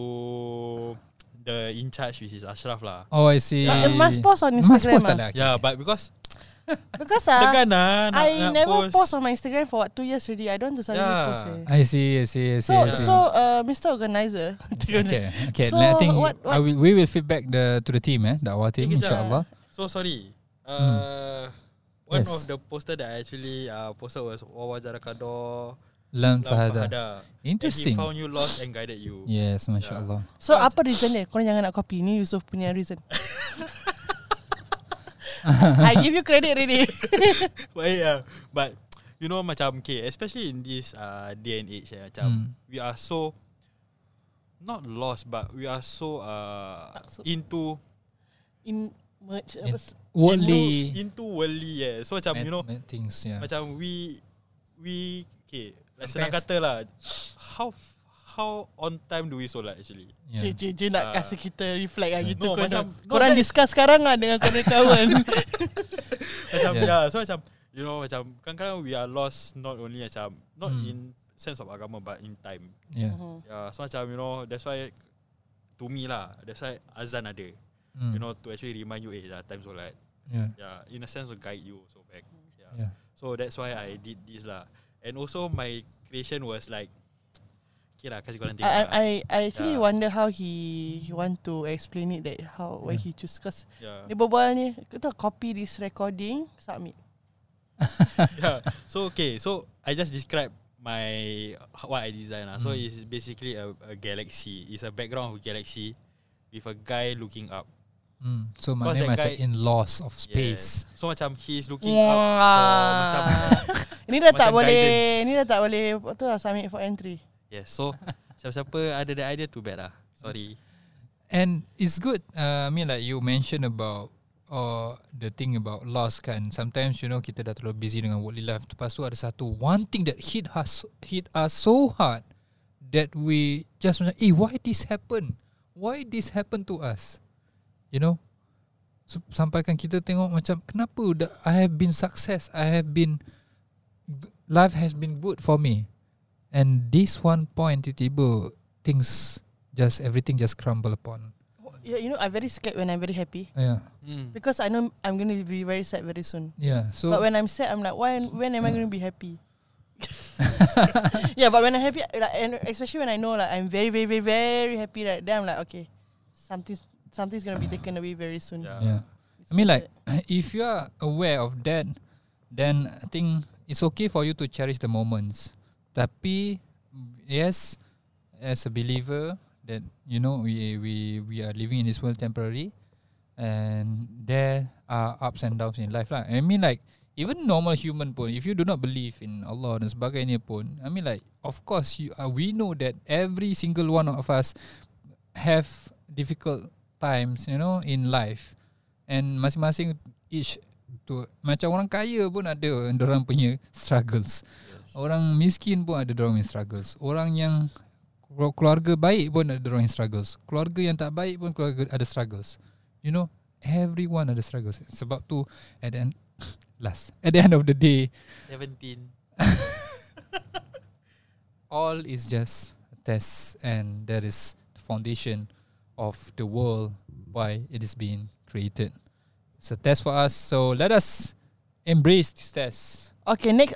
the in charge, which is Ashraf lah. Oh I see. uh, must post on Must Instagram. post tak ah. lah? Yeah, but because Because ah, segan lah nak, I nak never post. post. on my Instagram for what two years already. I don't want to suddenly Yeah. post. Eh. I see, I see, I see. So I see. so uh, Mr. Organizer. Okay, okay. So, I think what- I what- will, we will feedback the to the team, eh, the our team, Okay, inshallah. So sorry. Uh, One Yes. of the poster that I actually uh, posted was Wawajara Kado Lam Fahada. Fahada. Interesting. And he found you lost and guided you. Yes, masya Allah. So apa reason dia? Korang jangan nak copy. Ni Yusof punya reason. I give you credit already. but yeah, but you know macam okay, especially in this uh, day and age, eh, macam Hmm. we are so not lost, but we are so uh, so- into In merch. In- Worldly into, into worldly. Yeah, so macam you know mad- things, yeah. macam we we okay, like senang kata lah, how how on time do we solat actually? yeah. Cik, cik, cik nak Ah. kasih kita reflect lah gitu. No, korang macam- dah- korang no, that- discuss sekarang lah dengan kawan-kawan. Macam Yeah. yeah. so macam you know macam kadang-kadang we are lost not only macam not Hmm. in sense of agama but in time. yeah. Mhm. Yeah, so macam you know that's why to me lah, that's why azan ada. Mm. You know to actually remind you eh dah time solat. yeah. Yeah, in a sense to guide you so back. Yeah. Yeah. So that's why I did this lah. And also my creation was like Okay lah, kasih korang tengok I, lah. I I actually Yeah. wonder how he he want to explain it that how why Yeah. he choose cause yeah. dia berbual ni kita copy this recording submit. yeah. So okay, so I just describe my what I design lah. So Mm. it's basically a, a galaxy. It's a background of a galaxy with a guy looking up. Mm. So maknanya that macam guy- in loss of space. Yes. So macam he's looking up for macam Ini dah tak macam boleh guidance. Ini dah tak boleh Tu lah submit for entry yes. So siapa-siapa ada the idea too bad lah. Sorry. And it's good. Uh, I mean like you mentioned about uh, the thing about loss kan. Sometimes you know kita dah terlalu busy dengan worldly life. Lepas tu ada satu one thing that hit us hit us so hard that we just macam, eh why this happen? Why this happen to us? You know? So, sampaikan kita tengok macam kenapa dah, I have been success. I have been life has been good for me. And this one point tiba-tiba things just everything just crumble upon. yeah, You know I'm very scared When I'm very happy Yeah. Mm. Because I know I'm going to be very sad very soon Yeah. So But when I'm sad I'm like why, When am I going to be happy Yeah but when I'm happy like, and Especially when I know like I'm very very very very happy right Then I'm like okay Something Something's going to be taken away very soon Yeah. yeah. I mean like if you are aware of that then I think it's okay for you to cherish the moments. Tapi yes as a believer that you know we we we are living in this world temporary and there are ups and downs in life lah. I mean like even normal human pun if you do not believe in Allah dan sebagainya pun I mean like of course you uh, we know that every single one of us have difficult times you know in life and masing-masing each tu macam orang kaya pun ada orang punya struggles Yes. Orang miskin pun ada punya struggles orang yang kelu- keluarga baik pun ada yang struggles keluarga yang tak baik pun keluarga ada struggles you know everyone ada struggles sebab tu at the end last at the end of the day 17. all is just a test and that is the foundation of the world why it is being created. It's a test for us. So let us embrace this test. Okay, next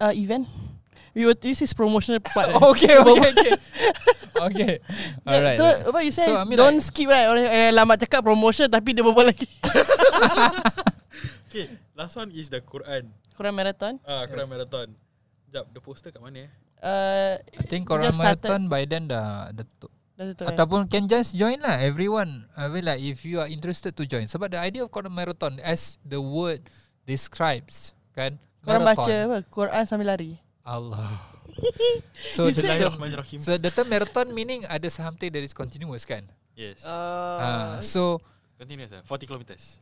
uh, event. We will, this is promotional part. okay, okay, okay. okay. Alright. Terus, what you say? So, I mean don't like- skip right. Orang eh, lama cakap promotion tapi dia berbual lagi. Okay, last one is the Quran. Quran Marathon. Ah, Quran Marathon. Sekejap, the poster kat mana eh? Uh, I think Quran started- Marathon by then dah, dah tu- dah tutup, eh? Ataupun can just join lah Everyone I mean like If you are interested to join Sebab the idea of Quran Marathon As the word describes Kan Korang marathon. baca apa? Quran sambil lari. Allah So the term, Bismillahirrahmanirrahim. so the term marathon meaning Ada something that is continuous kan Yes. uh, Uh, So Continuous ah, 40 kilometers.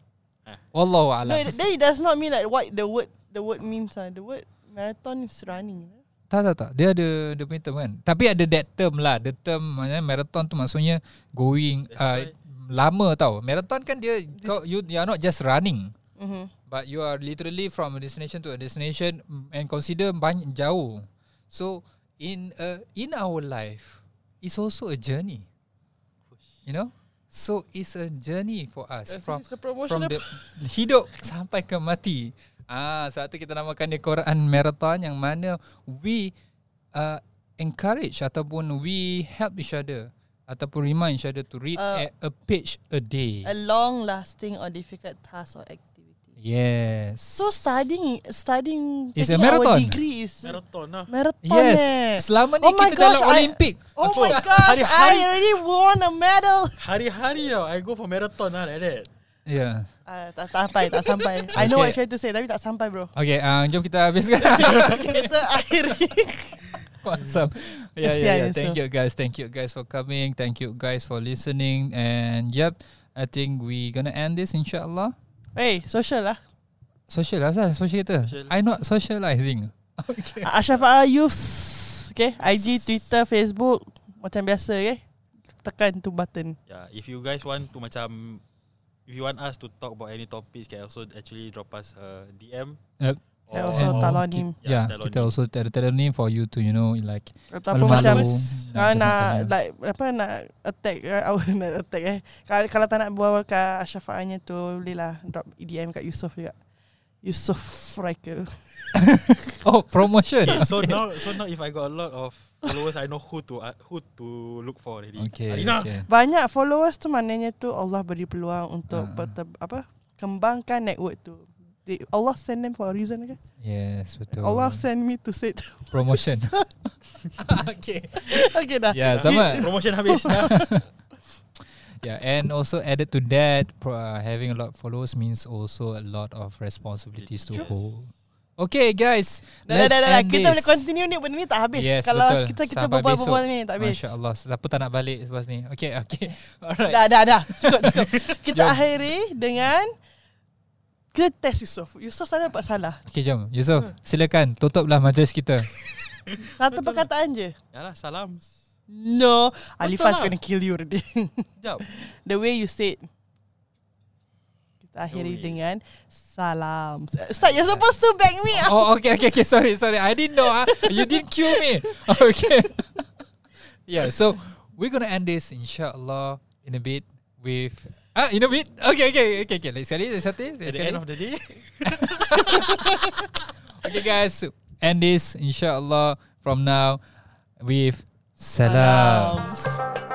Wallahu no, alam it, then it does not mean like what the word the word means. Ah, the word marathon is running. Tak tak tak Dia ada Dia punya term kan Tapi ada that term lah The term maknanya Marathon tu maksudnya Going That's uh, Lama tau Marathon kan dia kau, you, you are not just running Mm-hmm. But you are literally from a destination to a destination and consider banyak jauh. So in uh, in our life, it's also a journey. You know, so it's a journey for us from a from promotional. the hidup sampai ke mati. Ah, satu kita namakan dia Quran Marathon yang mana we uh, encourage ataupun we help each other ataupun remind each other to read Uh, a, a page a day. a long lasting or difficult task or activity. Yes. So studying studying It's a marathon. Degree is Marathon lah. marathon. Yes. eh. Selama ni Oh my kita dalam gosh, I- Olimpik. Oh Okay. my gosh, I Hari-hari- already won a medal. Hari-hari tau I go for marathon lah like that. Yeah. Ah, tak sampai, tak sampai. I know what Okay. you're trying to say tapi tak sampai bro. Okay, uh, jom kita habiskan. Kita akhiri. awesome. Yeah, yeah, Kesian yeah. Yusof. Thank you guys. Thank you guys for coming. Thank you guys for listening. And yep, I think we gonna end this inshallah. Hey, social lah. Social lah, Asal social kita. Social. I not socializing. Okay. Ashraf Youths. Okay, IG, Twitter, Facebook macam biasa okay. Tekan tu button. Yeah, if you guys want to macam if you want us to talk about any topics, can also actually drop us a DM. Yep. And also And telonym. Yeah, Yeah, kita telonym. also tell telonym for you to you know like Ataupun macam Nak Kalau nak tanya. like apa nak attack eh, awak nak attack eh. Kalau kalau tak nak bawa ke Ashrafanya tu boleh lah drop EDM kat Yusof juga. Yusof Reikel. oh promotion. Okay, so Okay. now so now if I got a lot of followers, I know who to uh, who to look for already. Okay. Arina. okay. Banyak followers tu maknanya tu Allah beri peluang untuk Ah. berte- apa kembangkan network tu. They, Allah send them for a reason kan? Yes, betul. Allah send me to say promotion. okay. Okay dah. Yeah, sama. Promotion habis. dah. Yeah, and also added to that, uh, having a lot of followers means also a lot of responsibilities to hold. Okay, guys, Dah, dah, dah, dah. end Kita this. boleh continue ni benda ni tak habis. Yes, Kalau betul. kita kita Sampai berbual-berbual besok. ni tak habis. Masya Allah, siapa tak nak balik selepas ni? Okay, okay. Alright. Dah, dah, dah. Cukup, cukup. Kita Jom. akhiri dengan kita test Yusof. Yusof sana dapat salah. Okay, jom. Yusof, silakan tutuplah majlis kita. Satu perkataan je. Yalah, salam. No. Alifaz lah. gonna kill you already. Sekejap. The way you said. Kita akhiri way. dengan salam. Ustaz, you're supposed to back me up. Oh, okay, okay, okay. Sorry, sorry. I didn't know. ah. You didn't cue me. Okay. yeah, so we're gonna end this inshallah in a bit with ah in a bit. Okay, okay, okay, okay. Let's sekali, let's sekali. At the end of the day, Okay, guys, end this inshallah from now with salam. Salam.